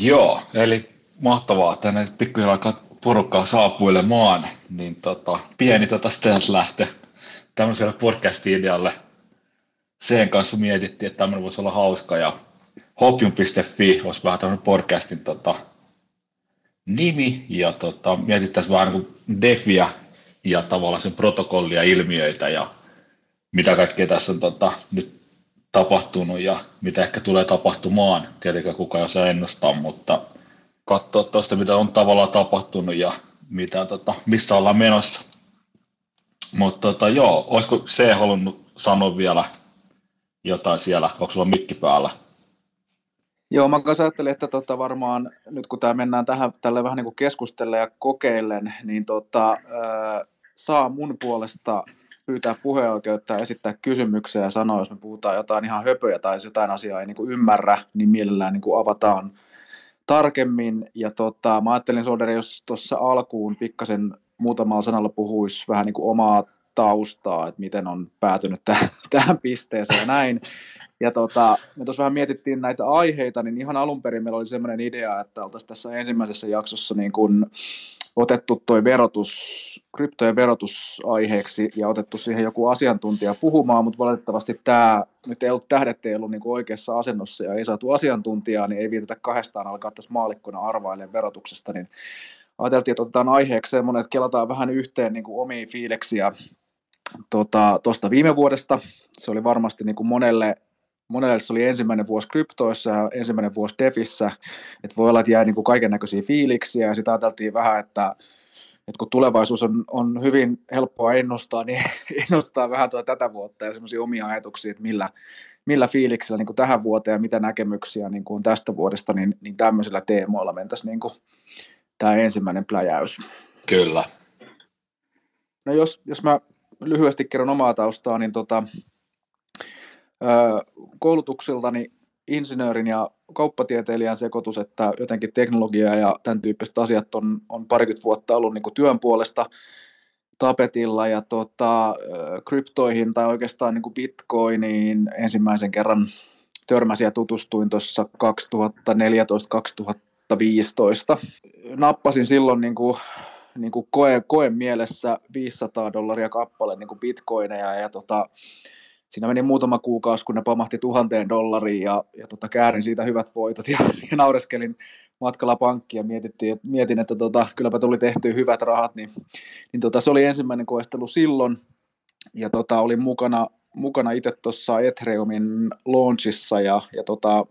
Joo, eli mahtavaa, tänne pikkuhiljaa alkaa porukkaa saapuilemaan, niin tota, pieni tota lähtö tämmöiselle podcast-idealle. Sen kanssa mietittiin, että tämmöinen voisi olla hauska ja hopium.fi olisi vähän tämmöinen podcastin tota, nimi ja tota, mietittäisiin vähän niin defiä ja tavallaan sen protokollia, ilmiöitä ja mitä kaikkea tässä on tota, nyt tapahtunut ja mitä ehkä tulee tapahtumaan. Tietenkään kukaan ei osaa ennustaa, mutta katsoa tuosta, mitä on tavallaan tapahtunut ja mitä, tota, missä ollaan menossa. Mutta tota, joo, olisiko se halunnut sanoa vielä jotain siellä? Onko sulla mikki päällä? Joo, mä kanssa ajattelin, että tota varmaan nyt kun tämä mennään tähän tälle vähän niin kuin keskustelle ja kokeillen, niin tota, ää, saa mun puolesta pyytää puheoikeutta ja esittää kysymyksiä ja sanoa, jos me puhutaan jotain ihan höpöjä tai jos jotain asiaa ei niin kuin ymmärrä, niin mielellään niin kuin avataan tarkemmin. Ja tota, mä ajattelin Solderi, jos tuossa alkuun pikkasen muutamalla sanalla puhuisi vähän niin kuin omaa taustaa, että miten on päätynyt täh- tähän pisteeseen ja näin. Ja tota, me tuossa vähän mietittiin näitä aiheita, niin ihan alun perin meillä oli sellainen idea, että oltaisiin tässä ensimmäisessä jaksossa niin kuin otettu toi verotus, kryptojen verotus aiheeksi ja otettu siihen joku asiantuntija puhumaan, mutta valitettavasti tämä nyt ei ollut tähdet ei ollut niin oikeassa asennossa ja ei saatu asiantuntijaa, niin ei viitetä kahdestaan alkaa tässä maalikkona arvailemaan verotuksesta, niin ajateltiin, että otetaan aiheeksi semmoinen, että kelataan vähän yhteen niin kuin fiileksiä tuosta tota, viime vuodesta. Se oli varmasti niin kuin monelle monelle se oli ensimmäinen vuosi kryptoissa ja ensimmäinen vuosi defissä, että voi olla, että jää niin kaiken näköisiä fiiliksiä ja sitä ajateltiin vähän, että, että kun tulevaisuus on, on hyvin helppoa ennustaa, niin ennustaa vähän tuota tätä vuotta ja semmoisia omia ajatuksia, että millä, millä fiiliksillä niin tähän vuoteen ja mitä näkemyksiä niin kuin tästä vuodesta, niin, niin tämmöisillä teemoilla mentäisiin niin kuin tämä ensimmäinen pläjäys. Kyllä. No jos, jos mä lyhyesti kerron omaa taustaa, niin tota, koulutuksiltani insinöörin ja kauppatieteilijän sekoitus, että jotenkin teknologia ja tämän tyyppiset asiat on, on parikymmentä vuotta ollut niin työn puolesta tapetilla ja tota, kryptoihin tai oikeastaan niin bitcoiniin ensimmäisen kerran törmäsin ja tutustuin tuossa 2014-2015. Nappasin silloin niin kuin, niin kuin koe, koe mielessä 500 dollaria kappale niin kuin bitcoineja ja tota, siinä meni muutama kuukausi, kun ne pamahti tuhanteen dollariin ja, ja tota, käärin siitä hyvät voitot ja, ja naureskelin matkalla pankkiin ja mietittiin, että, mietin, että tota, kylläpä tuli tehty hyvät rahat, niin, niin tota, se oli ensimmäinen koestelu silloin ja tota, olin mukana, mukana itse tuossa Ethreumin launchissa ja, ja tota,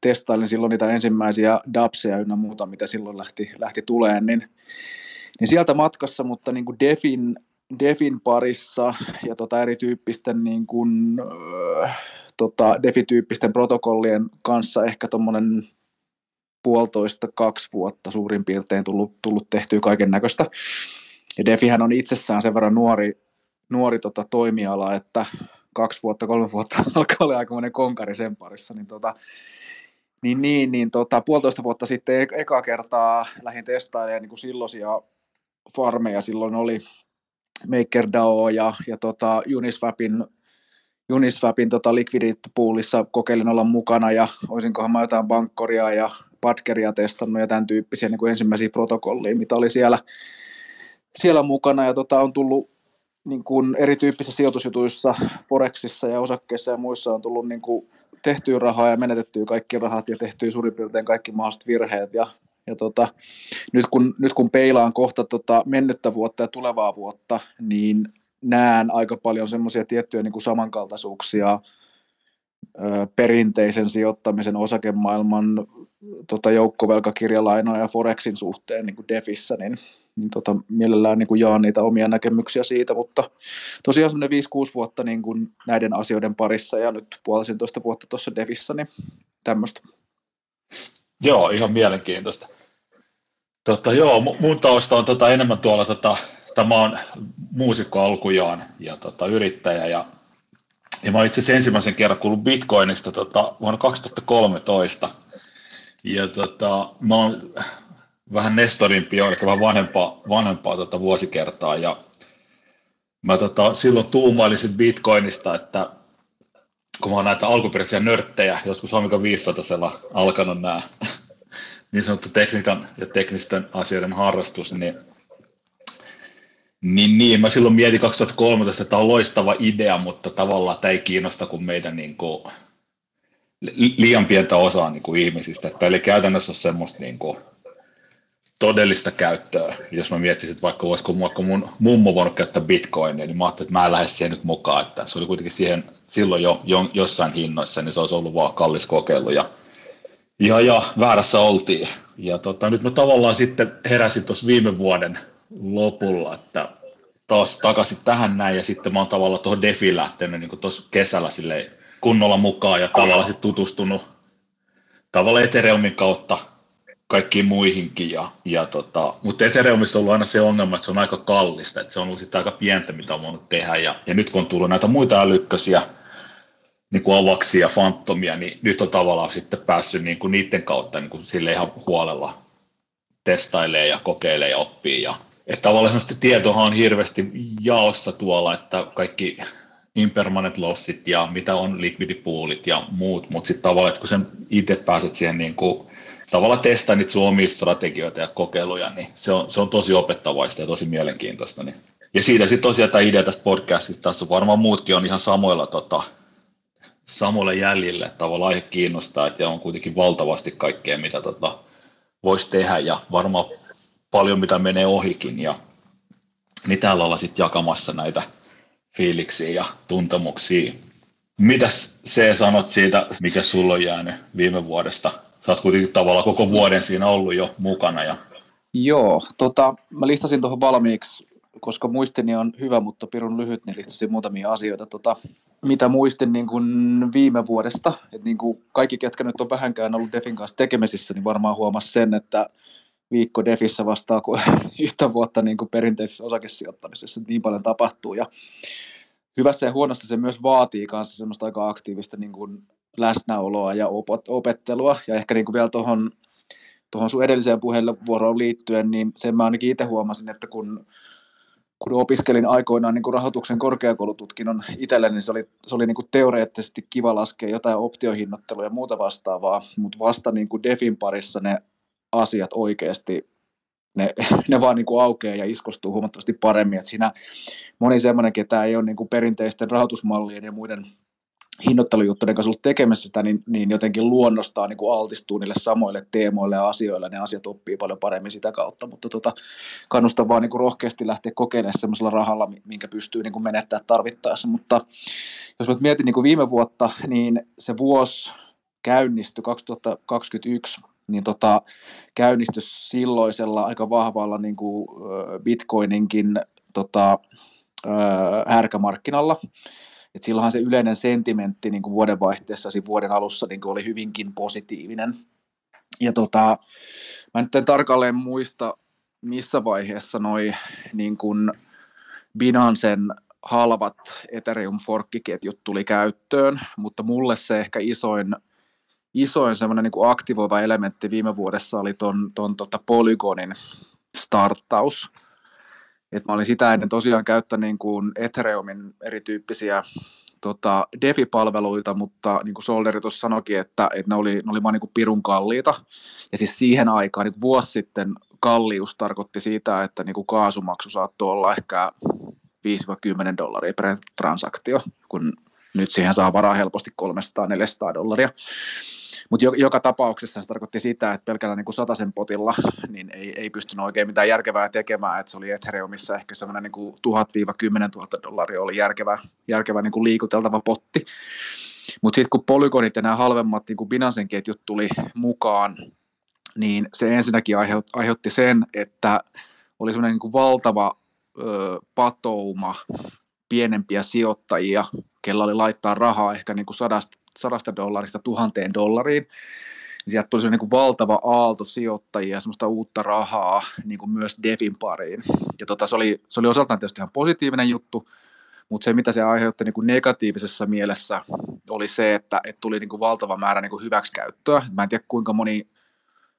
testailin silloin niitä ensimmäisiä dapseja ynnä muuta, mitä silloin lähti, lähti tuleen, niin, niin sieltä matkassa, mutta niin kuin Defin Defin parissa ja tota erityyppisten niin kuin, äh, tota, Defi-tyyppisten protokollien kanssa ehkä tuommoinen puolitoista, kaksi vuotta suurin piirtein tullut, tullut tehtyä kaiken näköistä. Ja Defihän on itsessään sen verran nuori, nuori tota, toimiala, että kaksi vuotta, kolme vuotta alkaa olla aika konkari sen parissa, niin, tota, niin, niin, niin tota, puolitoista vuotta sitten e- eka kertaa lähdin testailemaan niin kuin silloisia farmeja silloin oli MakerDAO ja, ja tota Uniswapin, Uniswapin tota liquidity poolissa kokeilin olla mukana ja olisinkohan mä jotain bankkoria ja Padkeria testannut ja tämän tyyppisiä niin kuin ensimmäisiä protokollia, mitä oli siellä, siellä mukana. Ja tota, on tullut niin kuin erityyppisissä sijoitusjutuissa, Forexissa ja osakkeissa ja muissa on tullut niin kuin tehtyä rahaa ja menetettyä kaikki rahat ja tehtyä suurin piirtein kaikki mahdolliset virheet. Ja ja tota, nyt, kun, nyt kun peilaan kohta tota mennyttä vuotta ja tulevaa vuotta, niin näen aika paljon semmoisia tiettyjä niin kuin samankaltaisuuksia ö, perinteisen sijoittamisen osakemaailman tota, joukkovelkakirjalainoja ja Forexin suhteen niin kuin Defissä, niin, niin tota, mielellään niin kuin jaan niitä omia näkemyksiä siitä, mutta tosiaan semmoinen 5-6 vuotta niin kuin näiden asioiden parissa ja nyt puolisentoista vuotta tuossa Defissä, niin tämmöistä. Joo, ihan mielenkiintoista. Tota, joo, mun tausta on tota, enemmän tuolla, tota, tämä on muusikko alkujaan ja tota, yrittäjä ja, ja mä itse asiassa ensimmäisen kerran kuullut Bitcoinista tota, vuonna 2013 ja tota, mä oon vähän Nestorimpi, eli vähän vanhempaa, vanhempaa tota, vuosikertaa ja mä tota, silloin tuumailisin Bitcoinista, että kun mä oon näitä alkuperäisiä nörttejä, joskus Amiga 500 alkanut nämä niin sanottu tekniikan ja teknisten asioiden harrastus, niin niin, niin, mä silloin mietin 2013, että tämä on loistava idea, mutta tavallaan tämä ei kiinnosta kuin meidän niin kuin, liian pientä osaa niin kuin ihmisistä. Että eli käytännössä on semmoista niin kuin, todellista käyttöä. Jos mä miettisin, että vaikka voisiko vaikka mun mummo voinut käyttää bitcoinia, niin mä ajattelin, että mä en lähde siihen nyt mukaan. Että se oli kuitenkin siihen silloin jo, jo jossain hinnoissa, niin se olisi ollut vaan kallis kokeilu. Ja, ja, ja väärässä oltiin. Ja tota, nyt mä tavallaan sitten heräsin tuossa viime vuoden lopulla, että taas takaisin tähän näin, ja sitten mä oon tavallaan tuohon Defiin lähtenyt niin tuossa kesällä sille kunnolla mukaan, ja tavallaan sitten tutustunut tavallaan Ethereumin kautta kaikkiin muihinkin. Ja, ja tota, mutta Ethereumissa on ollut aina se ongelma, että se on aika kallista, että se on ollut sitten aika pientä, mitä on voinut tehdä. Ja, ja nyt kun on tullut näitä muita älykkösiä, niin kuin avaksia ja fantomia, niin nyt on tavallaan sitten päässyt niin kuin niiden kautta niin kuin sille ihan huolella testailee ja kokeilee ja oppii. Ja, että tavallaan tietohan on hirveästi jaossa tuolla, että kaikki impermanent lossit ja mitä on liquidipoolit ja muut, mutta sitten tavallaan, että kun sen itse pääset siihen niin kuin tavallaan testaa niitä omia strategioita ja kokeiluja, niin se on, se on tosi opettavaista ja tosi mielenkiintoista. Niin. Ja siitä sitten tosiaan tämä idea tästä podcastista, tässä varmaan muutkin on ihan samoilla, tota, samoilla jäljillä, että tavallaan aihe kiinnostaa, että on kuitenkin valtavasti kaikkea, mitä tota, voisi tehdä ja varmaan paljon, mitä menee ohikin. Ja, niin täällä ollaan sitten jakamassa näitä fiiliksiä ja tuntemuksia. Mitäs se sanot siitä, mikä sulla on jäänyt viime vuodesta sä oot kuitenkin tavallaan koko vuoden siinä ollut jo mukana. Ja... Joo, tota, mä listasin tuohon valmiiksi, koska muistini on hyvä, mutta pirun lyhyt, niin listasin muutamia asioita, tota, mitä muistin niin kuin viime vuodesta. Et niin kuin kaikki, ketkä nyt on vähänkään ollut Defin kanssa tekemisissä, niin varmaan huomasi sen, että viikko Defissä vastaa kuin yhtä vuotta niin kuin perinteisessä osakesijoittamisessa, niin paljon tapahtuu. Ja hyvässä ja huonossa se myös vaatii kanssa semmoista aika aktiivista niin kuin läsnäoloa ja opettelua. Ja ehkä niin kuin vielä tuohon tuohon sun edelliseen puheenvuoroon liittyen, niin sen mä ainakin itse huomasin, että kun, kun opiskelin aikoinaan niin kuin rahoituksen korkeakoulututkinnon itselle, niin se oli, se oli niin kuin teoreettisesti kiva laskea jotain optiohinnoittelua ja muuta vastaavaa, mutta vasta niin kuin DEFin parissa ne asiat oikeasti, ne, ne vaan niin kuin aukeaa ja iskostuu huomattavasti paremmin. Et siinä moni semmoinen, ketä ei ole niin kuin perinteisten rahoitusmallien ja muiden hinnoittelujuttujen kanssa ollut tekemässä niin, niin jotenkin luonnostaan niin altistuu niille samoille teemoille ja asioille, ne asiat oppii paljon paremmin sitä kautta, mutta tota, kannustan vaan niin kuin rohkeasti lähteä kokeilemaan semmoisella rahalla, minkä pystyy niin kuin menettää tarvittaessa, mutta jos mä mietin niin kuin viime vuotta, niin se vuosi käynnistyi 2021, niin tota, käynnistyi silloisella aika vahvalla niin kuin Bitcoininkin tota, härkämarkkinalla, et silloinhan se yleinen sentimentti niin kuin vuodenvaihteessa, siinä vuoden alussa niin kuin oli hyvinkin positiivinen. Ja tota, mä nyt en tarkalleen muista, missä vaiheessa noi niin kuin Binancen halvat Ethereum forkkiketjut tuli käyttöön, mutta mulle se ehkä isoin, isoin semmoinen niin kuin aktivoiva elementti viime vuodessa oli ton, ton tota Polygonin starttaus. Et mä olin sitä ennen tosiaan käyttänyt niin kuin Ethereumin erityyppisiä tota, DeFi-palveluita, mutta niin kuin Solderi tuossa sanoikin, että, että ne oli, ne oli vaan niin kuin pirun kalliita. Ja siis siihen aikaan, niin vuosi sitten kallius tarkoitti sitä, että niin kuin kaasumaksu saattoi olla ehkä 5-10 dollaria per transaktio, kun nyt siihen saa varaa helposti 300-400 dollaria. Mutta joka tapauksessa se tarkoitti sitä, että pelkällä niin kuin sataisen potilla niin ei, ei pystynyt oikein mitään järkevää tekemään, että se oli Ethereumissa ehkä semmoinen niin 1000-10 000 dollaria oli järkevä, järkevä niin kuin liikuteltava potti. Mutta sitten kun Polygonit ja nämä halvemmat niin kuin Binancen ketjut tuli mukaan, niin se ensinnäkin aiheutti sen, että oli semmoinen niin kuin valtava ö, patouma pienempiä sijoittajia, kella oli laittaa rahaa ehkä niin kuin sadasta sadasta dollarista tuhanteen dollariin. Niin sieltä tuli niin kuin valtava aalto sijoittajia, semmoista uutta rahaa niin kuin myös DeFin pariin. Ja tota, se, oli, se oli osaltaan tietysti ihan positiivinen juttu, mutta se, mitä se aiheutti niin kuin negatiivisessa mielessä, oli se, että, että tuli niin kuin valtava määrä niin kuin hyväksikäyttöä. Mä en tiedä, kuinka moni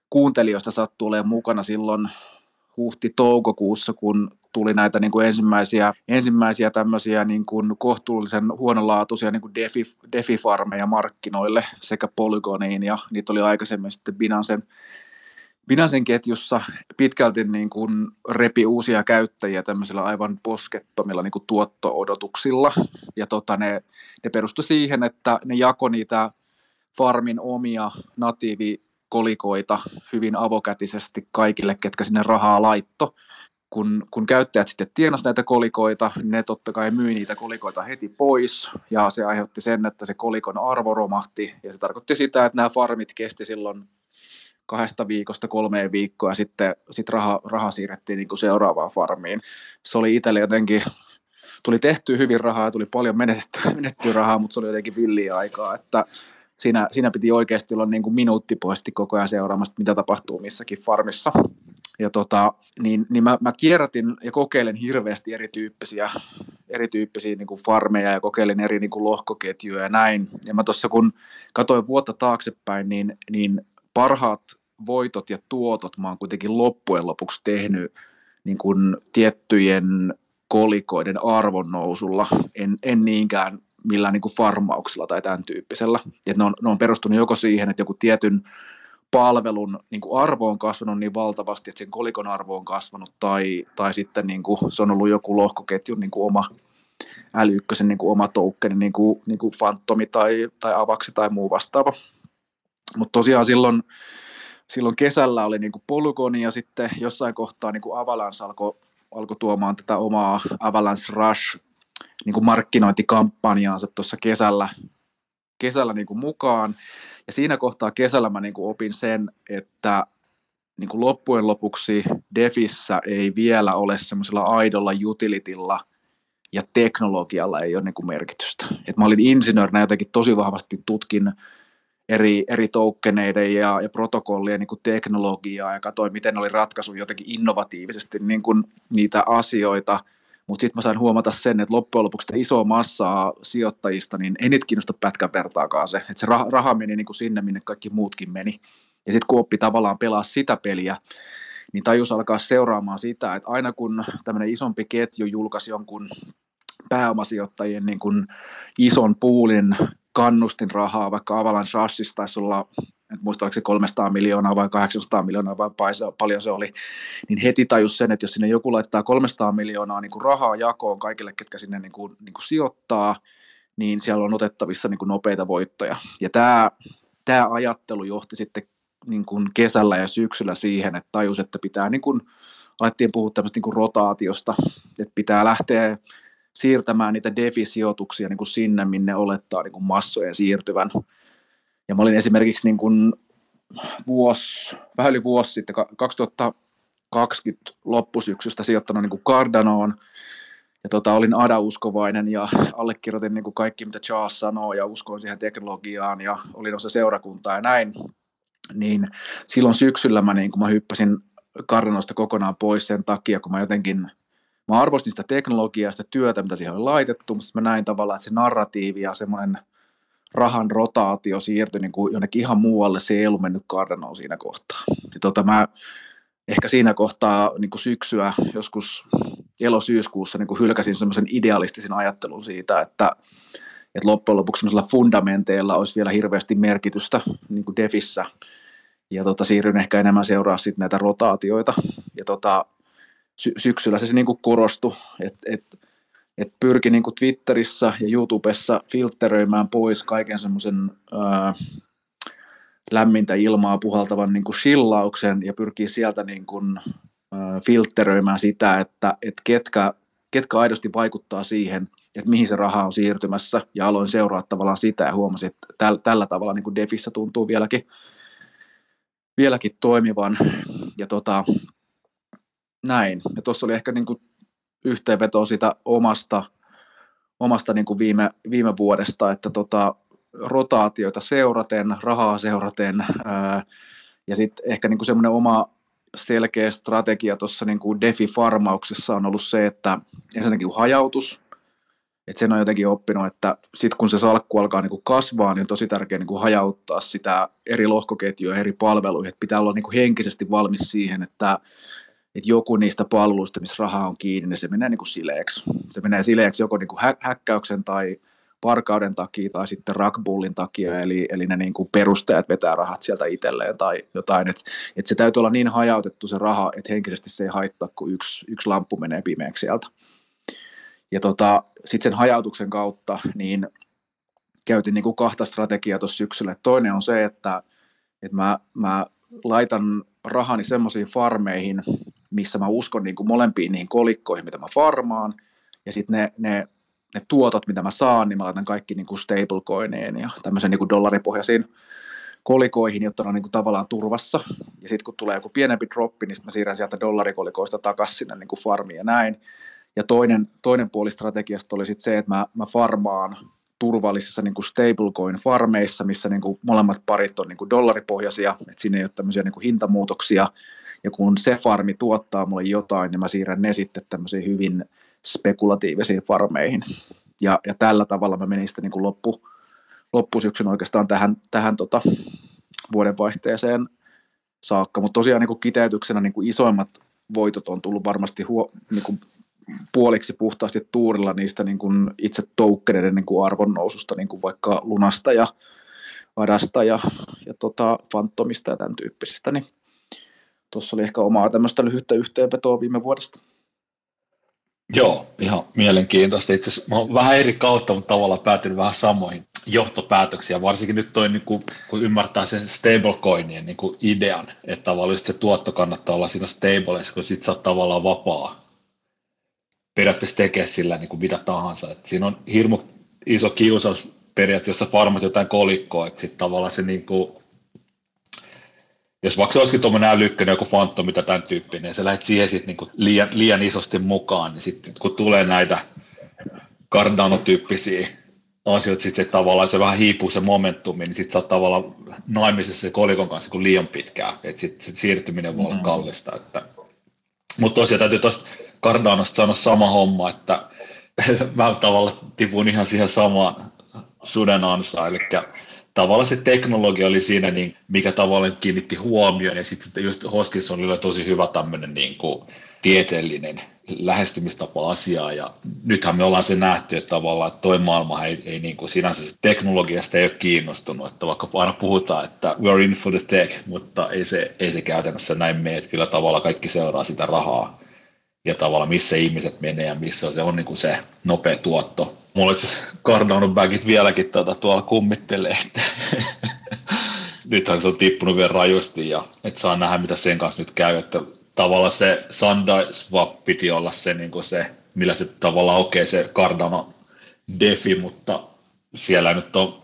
kuuntelijoista sattuu olemaan mukana silloin huhti-toukokuussa, kun tuli näitä niin kuin ensimmäisiä, ensimmäisiä tämmöisiä niin kuin kohtuullisen huonolaatuisia niin kuin defi, defi-farmeja markkinoille sekä Polygoniin ja niitä oli aikaisemmin sitten Binancen Vinäsen ketjussa pitkälti niin kuin repi uusia käyttäjiä tämmöisillä aivan poskettomilla niin kuin tuotto-odotuksilla. Ja tota, ne, ne perustui siihen, että ne jako niitä farmin omia natiivikolikoita hyvin avokätisesti kaikille, ketkä sinne rahaa laitto. Kun, kun käyttäjät sitten tienasi näitä kolikoita, ne totta kai myi niitä kolikoita heti pois, ja se aiheutti sen, että se kolikon arvo romahti, ja se tarkoitti sitä, että nämä farmit kesti silloin kahdesta viikosta kolmeen viikkoa ja sitten sit raha, raha siirrettiin niin kuin seuraavaan farmiin. Se oli itselle jotenkin, tuli tehty hyvin rahaa tuli paljon menetettyä, menettyä rahaa, mutta se oli jotenkin villiä aikaa, että siinä, siinä piti oikeasti olla niin kuin minuuttipoisesti koko ajan seuraamassa, mitä tapahtuu missäkin farmissa. Ja tota, niin, niin mä, mä kierrätin ja kokeilen hirveästi erityyppisiä, erityyppisiä niin kuin farmeja ja kokeilin eri niin kuin lohkoketjuja ja näin. Ja mä tuossa kun katsoin vuotta taaksepäin, niin, niin parhaat voitot ja tuotot mä oon kuitenkin loppujen lopuksi tehnyt niin kuin tiettyjen kolikoiden arvonnousulla, en, en niinkään millään niin kuin farmauksella tai tämän tyyppisellä. Et ne, on, ne on perustunut joko siihen, että joku tietyn palvelun niin kuin arvo on kasvanut niin valtavasti, että sen kolikon arvo on kasvanut, tai, tai sitten niin kuin, se on ollut joku lohkoketjun niin kuin oma äly niin kuin oma token, niin kuin, niin kuin Fantomi tai, tai Avaksi tai muu vastaava. Mutta tosiaan silloin, silloin kesällä oli niin Polygoni ja sitten jossain kohtaa niin Avalanche alkoi alko tuomaan tätä omaa Avalanche Rush niin kuin markkinointikampanjaansa tuossa kesällä, kesällä niin kuin mukaan. Ja siinä kohtaa kesällä mä niin kuin opin sen, että niin kuin loppujen lopuksi Defissä ei vielä ole semmoisella aidolla utilitylla ja teknologialla ei ole niin kuin merkitystä. Et mä olin insinöörinä jotenkin tosi vahvasti tutkin eri, eri tokeneiden ja, ja protokollien niin kuin teknologiaa ja katsoin, miten ne oli ratkaisu jotenkin innovatiivisesti niin kuin niitä asioita. Mutta sitten mä sain huomata sen, että loppujen lopuksi iso massaa sijoittajista, niin ei niitä kiinnosta pätkän vertaakaan se. Että se raha, raha meni niin kuin sinne, minne kaikki muutkin meni. Ja sitten kun oppi tavallaan pelaa sitä peliä, niin tajus alkaa seuraamaan sitä, että aina kun tämmöinen isompi ketju julkaisi jonkun pääomasijoittajien niin kuin ison puulin kannustin rahaa, vaikka Avalanche Rushissa taisi olla, en muista oliko se 300 miljoonaa vai 800 miljoonaa vai paljon se oli, niin heti tajus sen, että jos sinne joku laittaa 300 miljoonaa niin kuin rahaa jakoon kaikille, ketkä sinne niin kuin, niin kuin sijoittaa, niin siellä on otettavissa niin kuin nopeita voittoja. Ja tämä, tämä ajattelu johti sitten niin kuin kesällä ja syksyllä siihen, että tajus, että pitää niin kuin, alettiin puhua tämmöistä niin kuin rotaatiosta, että pitää lähteä siirtämään niitä defisijoituksia niin kuin sinne, minne olettaa niin kuin massojen siirtyvän. Ja mä olin esimerkiksi niin kuin vuosi, vähän yli vuosi sitten, 2020 loppusyksystä sijoittanut niin kuin Cardanoon, ja tota, olin ADA-uskovainen ja allekirjoitin niin kuin kaikki, mitä Charles sanoo, ja uskoin siihen teknologiaan, ja olin osa seurakuntaa ja näin. Niin silloin syksyllä mä, niin kun mä hyppäsin Cardanosta kokonaan pois sen takia, kun mä jotenkin mä arvostin sitä teknologiaa, sitä työtä, mitä siihen oli laitettu, mutta mä näin tavallaan, että se narratiivi ja semmoinen rahan rotaatio siirtyi niin kuin jonnekin ihan muualle, se ei ollut mennyt Cardano siinä kohtaa. Ja tota, mä ehkä siinä kohtaa niin kuin syksyä, joskus elosyyskuussa niin kuin hylkäsin semmoisen idealistisen ajattelun siitä, että, että loppujen lopuksi semmoisilla fundamenteilla olisi vielä hirveästi merkitystä niin kuin Defissä, ja tota, siirryn ehkä enemmän seuraa sitten näitä rotaatioita, ja tota, sy- syksyllä se, se niin kuin korostui, että et, et pyrki niin Twitterissä ja YouTubessa filtteröimään pois kaiken semmoisen lämmintä ilmaa puhaltavan niin kuin shillauksen ja pyrkii sieltä niin kuin, ää, filtteröimään sitä, että et ketkä, ketkä aidosti vaikuttaa siihen, että mihin se raha on siirtymässä, ja aloin seuraa tavallaan sitä ja huomasin, että täl, tällä tavalla niin kuin Defissä tuntuu vieläkin, vieläkin toimivan. Ja tota, näin. Ja tuossa oli ehkä niin kuin yhteenveto sitä omasta, omasta niin kuin viime, viime vuodesta, että tota, rotaatioita seuraten, rahaa seuraten, ää, ja sitten ehkä niin kuin semmoinen oma selkeä strategia tuossa niin kuin DeFi-farmauksessa on ollut se, että ensinnäkin hajautus, että sen on jotenkin oppinut, että sitten kun se salkku alkaa niin kuin kasvaa, niin on tosi tärkeää niin kuin hajauttaa sitä eri lohkoketjuja eri palveluihin, että pitää olla niin kuin henkisesti valmis siihen, että että joku niistä palveluista, missä raha on kiinni, niin se menee niin kuin sileeksi. Se menee sileeksi joko niin kuin hä- häkkäyksen tai varkauden takia tai sitten rugbullin takia, eli, eli ne niin kuin perustajat vetää rahat sieltä itselleen tai jotain, että et se täytyy olla niin hajautettu se raha, että henkisesti se ei haittaa, kun yksi, yksi lamppu menee pimeäksi sieltä. Ja tota, sitten sen hajautuksen kautta niin käytin niin kuin kahta strategiaa tuossa syksyllä. Toinen on se, että, että mä, mä laitan rahani semmoisiin farmeihin, missä mä uskon niin kuin molempiin niihin kolikkoihin, mitä mä farmaan, ja sitten ne, ne, ne tuotot, mitä mä saan, niin mä laitan kaikki niin kuin stablecoineen ja tämmöisen niin kuin dollaripohjaisiin kolikoihin, jotta ne on niin kuin tavallaan turvassa. Ja sitten kun tulee joku pienempi droppi, niin mä siirrän sieltä dollarikolikoista takaisin sinne niin kuin farmiin ja näin. Ja toinen, toinen puoli strategiasta oli sitten se, että mä, mä farmaan turvallisissa niin kuin stablecoin-farmeissa, missä niin kuin molemmat parit on niin kuin dollaripohjaisia, että siinä ei ole tämmöisiä niin kuin hintamuutoksia, ja kun se farmi tuottaa mulle jotain, niin mä siirrän ne sitten tämmöisiin hyvin spekulatiivisiin farmeihin. Ja, ja tällä tavalla mä menin sitten niin kuin loppu, loppusyksyn oikeastaan tähän, tähän tota vuodenvaihteeseen saakka, mutta tosiaan niin kuin kiteytyksenä niin kuin isoimmat voitot on tullut varmasti huo, niin kuin puoliksi puhtaasti tuurilla niistä niin kuin itse toukkeneiden niin kuin arvon noususta, niin kuin vaikka Lunasta ja Adasta ja, ja tota Phantomista ja tämän tyyppisistä, niin tuossa oli ehkä omaa tämmöistä lyhyttä yhteenvetoa viime vuodesta. Joo, ihan mielenkiintoista. Itse asiassa mä vähän eri kautta, mutta tavallaan päätin vähän samoihin johtopäätöksiä. Varsinkin nyt toi, niin kun, kun ymmärtää sen stablecoinien niin idean, että tavallaan se tuotto kannattaa olla siinä stableissa, kun sit sä oot tavallaan vapaa periaatteessa tekee sillä niin kuin mitä tahansa. Et siinä on hirmu iso kiusaus periaatteessa, jos sä farmat jotain kolikkoa, että sitten tavallaan se niin kuin, jos vaikka se olisikin tuommoinen älykkönen joku fantomi tai tämän tyyppinen, ja sä lähdet siihen sit niin kuin liian, liian isosti mukaan, niin sitten kun tulee näitä Cardano-tyyppisiä asioita, sitten se tavallaan se vähän hiipuu se momentumi, niin sitten sä oot tavallaan naimisessa se kolikon kanssa kuin liian pitkään, että sitten sit siirtyminen voi olla mm. kallista. Että. Mutta tosiaan täytyy tuosta Cardanosta sanoa sama homma, että mä tavallaan tipuin ihan siihen samaan suden ansaan, eli tavallaan se teknologia oli siinä, niin, mikä tavallaan kiinnitti huomioon, ja sitten just Hoskinsonilla oli tosi hyvä tämmöinen niin kuin, tieteellinen lähestymistapa asiaa, ja nythän me ollaan se nähty, että tavallaan että toi maailma ei, ei niin kuin sinänsä se teknologiasta ei ole kiinnostunut, että vaikka aina puhutaan, että we're in for the tech, mutta ei se, ei se käytännössä näin mene, että kyllä tavallaan kaikki seuraa sitä rahaa, ja tavallaan missä ihmiset menee ja missä se on niin kuin se nopea tuotto. Mulla itse Cardano bagit vieläkin tuota, tuolla kummittelee, että nythän se on tippunut vielä rajusti ja et saa nähdä mitä sen kanssa nyt käy, että tavallaan se Sunday Swap piti olla se, niin kuin se millä se tavallaan okei okay, se Cardano defi, mutta siellä nyt on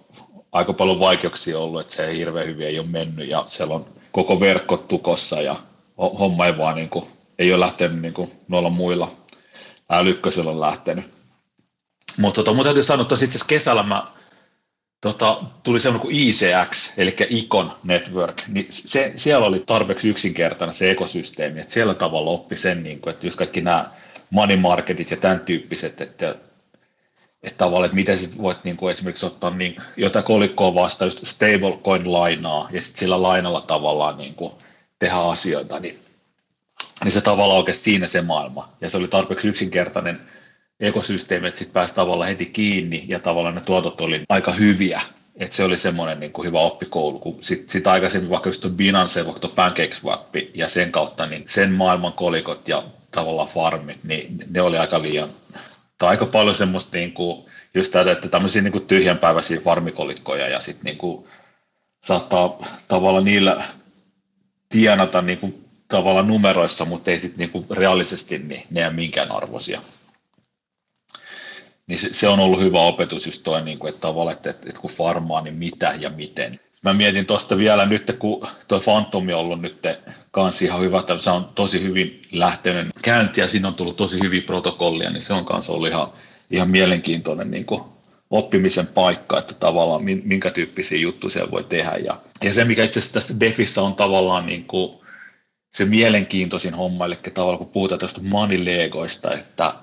aika paljon vaikeuksia ollut, että se ei hirveän hyvin ei ole mennyt ja siellä on koko verkko tukossa ja homma ei vaan niin kuin ei ole lähtenyt niin kuin noilla muilla älykköisillä on lähtenyt. Mutta tota, mun täytyy sanoa, että itse kesällä mä, tota, tuli semmoinen kuin ICX, eli Icon Network, niin se, siellä oli tarpeeksi yksinkertainen se ekosysteemi, että siellä tavalla oppi sen, niin kuin, että just kaikki nämä money marketit ja tämän tyyppiset, että, että tavallaan, että miten sit voit niin kuin esimerkiksi ottaa niin, jotain kolikkoa vastaan, just stablecoin-lainaa, ja sitten sillä lainalla tavallaan niin kuin tehdä asioita, niin niin se tavallaan oikeasti siinä se maailma. Ja se oli tarpeeksi yksinkertainen ekosysteemi, että sitten pääsi tavallaan heti kiinni ja tavallaan ne tuotot oli aika hyviä. Että se oli semmoinen niin hyvä oppikoulu, kun sitten sit aikaisemmin vaikka just Binance, vaikka PancakeSwap ja sen kautta, niin sen maailman kolikot ja tavallaan farmit, niin ne oli aika liian, tai aika paljon semmoista niin kuin, just tätä, että tämmöisiä niin tyhjänpäiväisiä farmikolikkoja ja sitten niin kuin, saattaa tavallaan niillä tienata niin kuin tavallaan numeroissa, mutta ei sitten niinku reaalisesti niin ne ole minkään arvoisia. Niin se, se, on ollut hyvä opetus just toi, niin kuin, että tavallaan, että, että, kun farmaa, niin mitä ja miten. Mä mietin tuosta vielä nyt, kun tuo Phantom on ollut nyt kans ihan hyvä, että se on tosi hyvin lähtenyt käynti ja siinä on tullut tosi hyviä protokollia, niin se on kanssa ollut ihan, ihan mielenkiintoinen niin kuin oppimisen paikka, että tavallaan minkä tyyppisiä juttuja siellä voi tehdä. Ja, ja se, mikä itse asiassa tässä Defissä on tavallaan niin kuin se mielenkiintoisin homma, eli tavallaan kun puhutaan tästä money-legoista, että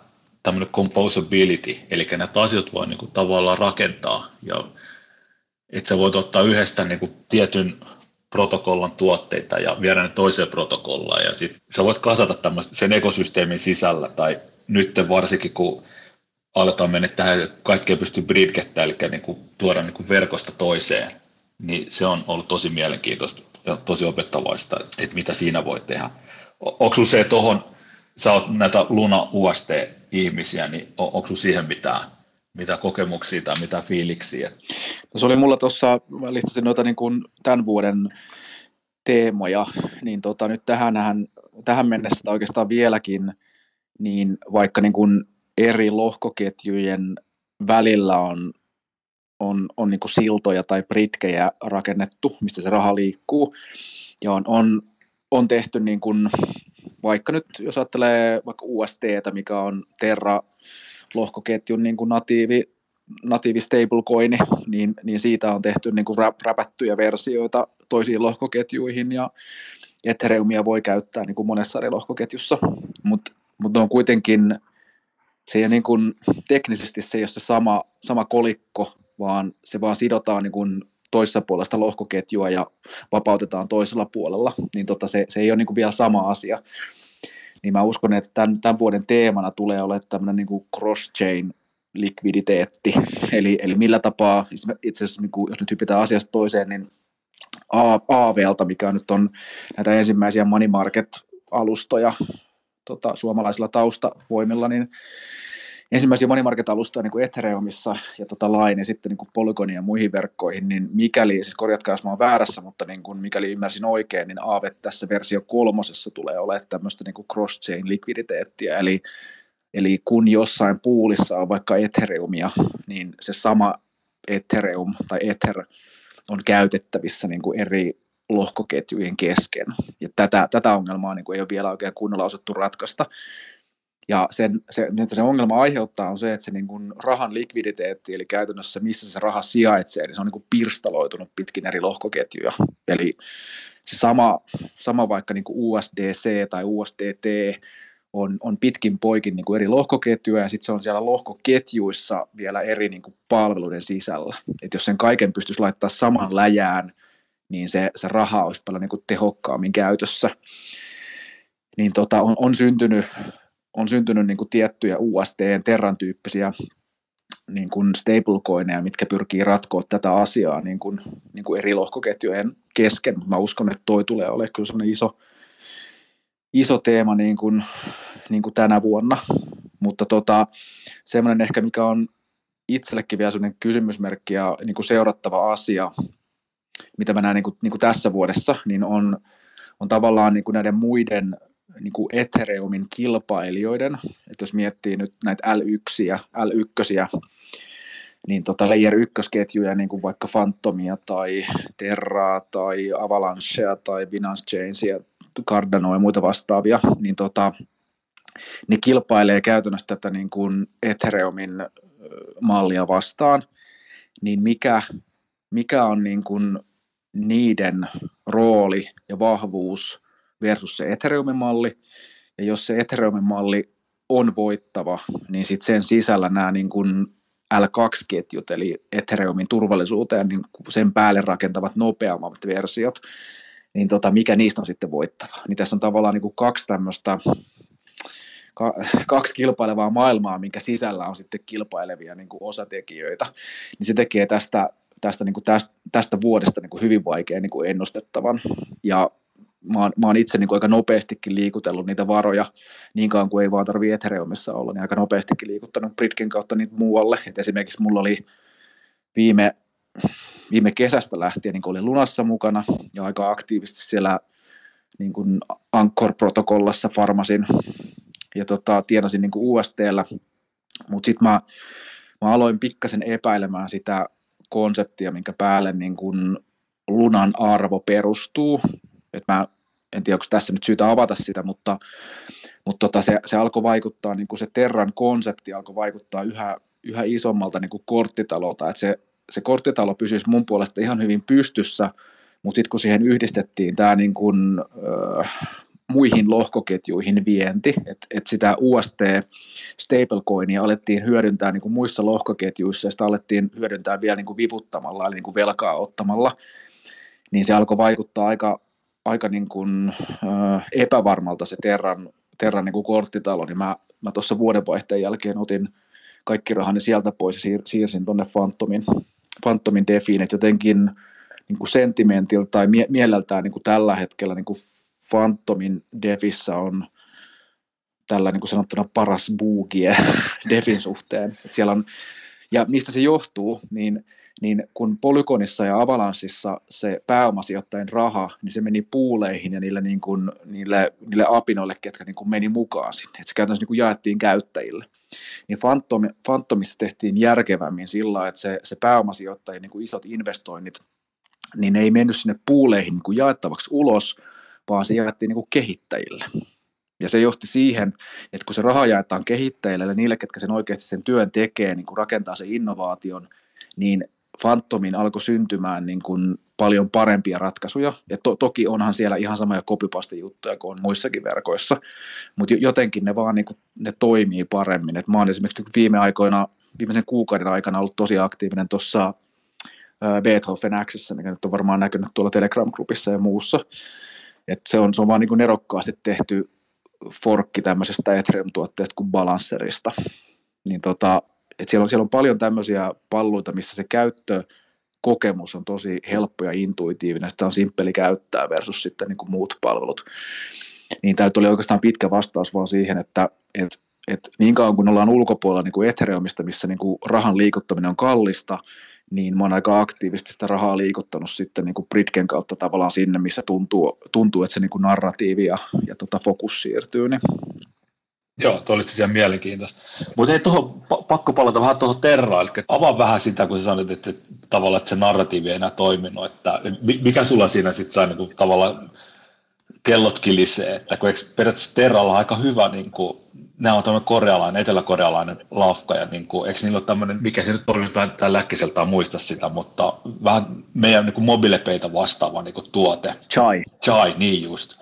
tämmöinen composability, eli näitä asioita voi niin kuin tavallaan rakentaa, ja että sä voit ottaa yhdestä niin kuin tietyn protokollan tuotteita ja viedä ne toiseen protokollaan, ja sitten sä voit kasata tämmöistä sen ekosysteemin sisällä, tai nyt varsinkin kun aletaan mennä tähän, kaikkea pystyy bridgettämään, eli niin kuin tuoda niin kuin verkosta toiseen, niin se on ollut tosi mielenkiintoista ja tosi opettavaista, että mitä siinä voi tehdä. Onko se tuohon, sä oot näitä Luna UST-ihmisiä, niin onko sinulla siihen mitään, mitä kokemuksia tai mitä fiiliksiä? No se oli mulla tuossa, mä listasin noita niin kuin tämän vuoden teemoja, niin tota, nyt tähän, tähän mennessä oikeastaan vieläkin, niin vaikka niin kuin eri lohkoketjujen välillä on, on, on niin kuin siltoja tai britkejä rakennettu, mistä se raha liikkuu, ja on, on, on tehty niin kuin, vaikka nyt jos ajattelee vaikka UST, mikä on Terra lohkoketjun niin kuin natiivi, natiivi stablecoin, niin, niin siitä on tehty niin kuin räpättyjä versioita toisiin lohkoketjuihin ja Ethereumia voi käyttää niin kuin monessa eri lohkoketjussa, mutta mut on kuitenkin se ei niin kuin, teknisesti se ei ole se sama, sama kolikko, vaan se vaan sidotaan niin kuin toisessa puolesta lohkoketjua ja vapautetaan toisella puolella, niin tota se, se ei ole niin kuin vielä sama asia. Niin mä uskon, että tämän, tämän vuoden teemana tulee olemaan tämmöinen niin kuin cross-chain likviditeetti, eli, eli millä tapaa, itse asiassa niin kuin, jos nyt hypitään asiasta toiseen, niin AVlta, mikä nyt on näitä ensimmäisiä money market-alustoja tota, suomalaisilla taustavoimilla, niin ensimmäisiä money market-alustoja niin kuin Ethereumissa ja tota Line ja sitten niin kuin ja muihin verkkoihin, niin mikäli, siis korjatkaa jos mä oon väärässä, mutta niin kuin, mikäli ymmärsin oikein, niin Aave tässä versio kolmosessa tulee olemaan tämmöistä niin kuin cross-chain likviditeettiä, eli, eli kun jossain puulissa on vaikka Ethereumia, niin se sama Ethereum tai Ether on käytettävissä niin kuin eri lohkoketjujen kesken. Ja tätä, tätä ongelmaa niin kuin ei ole vielä oikein kunnolla osattu ratkaista. Ja sen, se, mitä se ongelma aiheuttaa on se, että se niin kuin rahan likviditeetti, eli käytännössä missä se raha sijaitsee, niin se on niin kuin pirstaloitunut pitkin eri lohkoketjuja. Eli se sama, sama vaikka niin kuin USDC tai USDT on, on pitkin poikin niin kuin eri lohkoketjuja ja sitten se on siellä lohkoketjuissa vielä eri niin kuin palveluiden sisällä. Et jos sen kaiken pystyisi laittaa saman läjään, niin se, se raha olisi paljon niin kuin tehokkaammin käytössä. Niin tota, on, on syntynyt, on syntynyt niin kuin tiettyjä USDn Terran tyyppisiä niin kuin stablecoineja, mitkä pyrkii ratkoa tätä asiaa niin kuin, niin kuin eri lohkoketjujen kesken. Mä uskon, että toi tulee olemaan kyllä sellainen iso, iso teema niin kuin, niin kuin tänä vuonna, mutta tota, semmoinen ehkä, mikä on itsellekin vielä sellainen kysymysmerkki ja niin kuin seurattava asia, mitä mä näen niin kuin, niin kuin tässä vuodessa, niin on, on tavallaan niin kuin näiden muiden niin kuin Ethereumin kilpailijoiden, että jos miettii nyt näitä L1, L1 niin tota layer 1-ketjuja, niin kuin vaikka Phantomia tai Terraa tai Avalancea tai Binance Chainsia Cardano ja muita vastaavia, niin tota, ne kilpailee käytännössä tätä niin kuin Ethereumin mallia vastaan, niin mikä, mikä on niin kuin niiden rooli ja vahvuus versus se Ethereumin malli, ja jos se Ethereumin malli on voittava, niin sitten sen sisällä nämä niin kuin L2-ketjut, eli Ethereumin turvallisuuteen niin sen päälle rakentavat nopeammat versiot, niin tota, mikä niistä on sitten voittava. Niin tässä on tavallaan niin kuin kaksi tämmöistä kaksi kilpailevaa maailmaa, minkä sisällä on sitten kilpailevia niin kuin osatekijöitä, niin se tekee tästä, tästä, niin kuin tästä, tästä vuodesta niin kuin hyvin vaikea niin kuin ennustettavan. Ja mä oon, mä oon itse niin kuin aika nopeastikin liikutellut niitä varoja, niin kauan kuin ei vaan tarvitse Ethereumissa olla, niin aika nopeastikin liikuttanut Britken kautta niitä muualle. Et esimerkiksi mulla oli viime viime kesästä lähtien niin olin Lunassa mukana ja aika aktiivisesti siellä niin kuin Anchor-protokollassa farmasin ja tota, tienasin niin USTllä, mutta sitten mä, mä aloin pikkasen epäilemään sitä konseptia, minkä päälle niin kuin lunan arvo perustuu. Et mä en tiedä, onko tässä nyt syytä avata sitä, mutta, mutta tota, se, se alkoi vaikuttaa, niin kuin se Terran konsepti alkoi vaikuttaa yhä, yhä isommalta niin kuin korttitalolta, että se se korttitalo pysyisi mun puolesta ihan hyvin pystyssä, mutta sitten kun siihen yhdistettiin tämä niin kun, äh, muihin lohkoketjuihin vienti, että et sitä UST stablecoinia alettiin hyödyntää niin kuin muissa lohkoketjuissa ja sitä alettiin hyödyntää vielä niin kuin vivuttamalla eli niin kuin velkaa ottamalla, niin se alkoi vaikuttaa aika, aika niin kuin, äh, epävarmalta se Terran, Terran niin kuin korttitalo, niin mä, mä tuossa vuodenvaihteen jälkeen otin kaikki rahani sieltä pois ja siir- siirsin tuonne Phantomin, Phantomin defiin, että jotenkin niin kuin sentimentiltä tai mie- mieleltään niin kuin tällä hetkellä niin kuin Phantomin defissä on tällä niin kuin sanottuna paras buugie defin suhteen. että siellä on, ja mistä se johtuu, niin niin kun Polygonissa ja Avalanssissa se pääomasijoittajien raha, niin se meni puuleihin ja niille, niin kuin, niille, niille apinoille, ketkä niin kuin meni mukaan sinne. Et se käytännössä niin kuin jaettiin käyttäjille. Niin Phantom, Phantomissa tehtiin järkevämmin sillä, että se, se pääomasijoittajien niin isot investoinnit, niin ne ei mennyt sinne puuleihin niin jaettavaksi ulos, vaan se jaettiin niin kehittäjille. Ja se johti siihen, että kun se raha jaetaan kehittäjille ja niille, ketkä sen oikeasti sen työn tekee, niin kun rakentaa sen innovaation, niin Phantomin alkoi syntymään niin kuin paljon parempia ratkaisuja. Ja to, toki onhan siellä ihan samoja juttuja kuin on muissakin verkoissa, mutta jotenkin ne vaan niin kuin, ne toimii paremmin. Et mä oon esimerkiksi viime aikoina, viimeisen kuukauden aikana ollut tosi aktiivinen tuossa Beethoven Xssä, mikä nyt on varmaan näkynyt tuolla Telegram-grupissa ja muussa. Et se, on, se on vaan niin kuin nerokkaasti tehty forkki tämmöisestä Ethereum-tuotteesta kuin Balancerista. Niin tota, et siellä, on, siellä on paljon tämmöisiä palluita, missä se käyttö kokemus on tosi helppo ja intuitiivinen, sitä on simppeli käyttää versus sitten niin kuin muut palvelut. Niin tämä oli oikeastaan pitkä vastaus vaan siihen, että et, et niin kauan kun ollaan ulkopuolella niin kuin Ethereumista, missä niin kuin rahan liikuttaminen on kallista, niin mä oon aika aktiivisesti sitä rahaa liikuttanut sitten niin kuin Britken kautta tavallaan sinne, missä tuntuu, tuntuu että se niin kuin narratiivi ja, ja tota fokus siirtyy. Niin Joo, tuo oli siellä mielenkiintoista. Mutta ei tuohon, pakko palata vähän tuohon Terraan, eli avaa vähän sitä, kun sä sanoit, että, että tavallaan että se narratiivi ei enää toiminut, että mikä sulla siinä sitten sai niin tavallaan kellot kilisee, että kun eikö periaatteessa Terralla aika hyvä, niin kuin, nämä on tämmöinen korealainen, eteläkorealainen lafka, ja niin kuin, eikö niillä ole tämmöinen, mikä se nyt on, nyt tämän läkkiseltään muista sitä, mutta vähän meidän niin kuin mobilepeitä vastaava niin kuin tuote. Chai. Chai, niin just.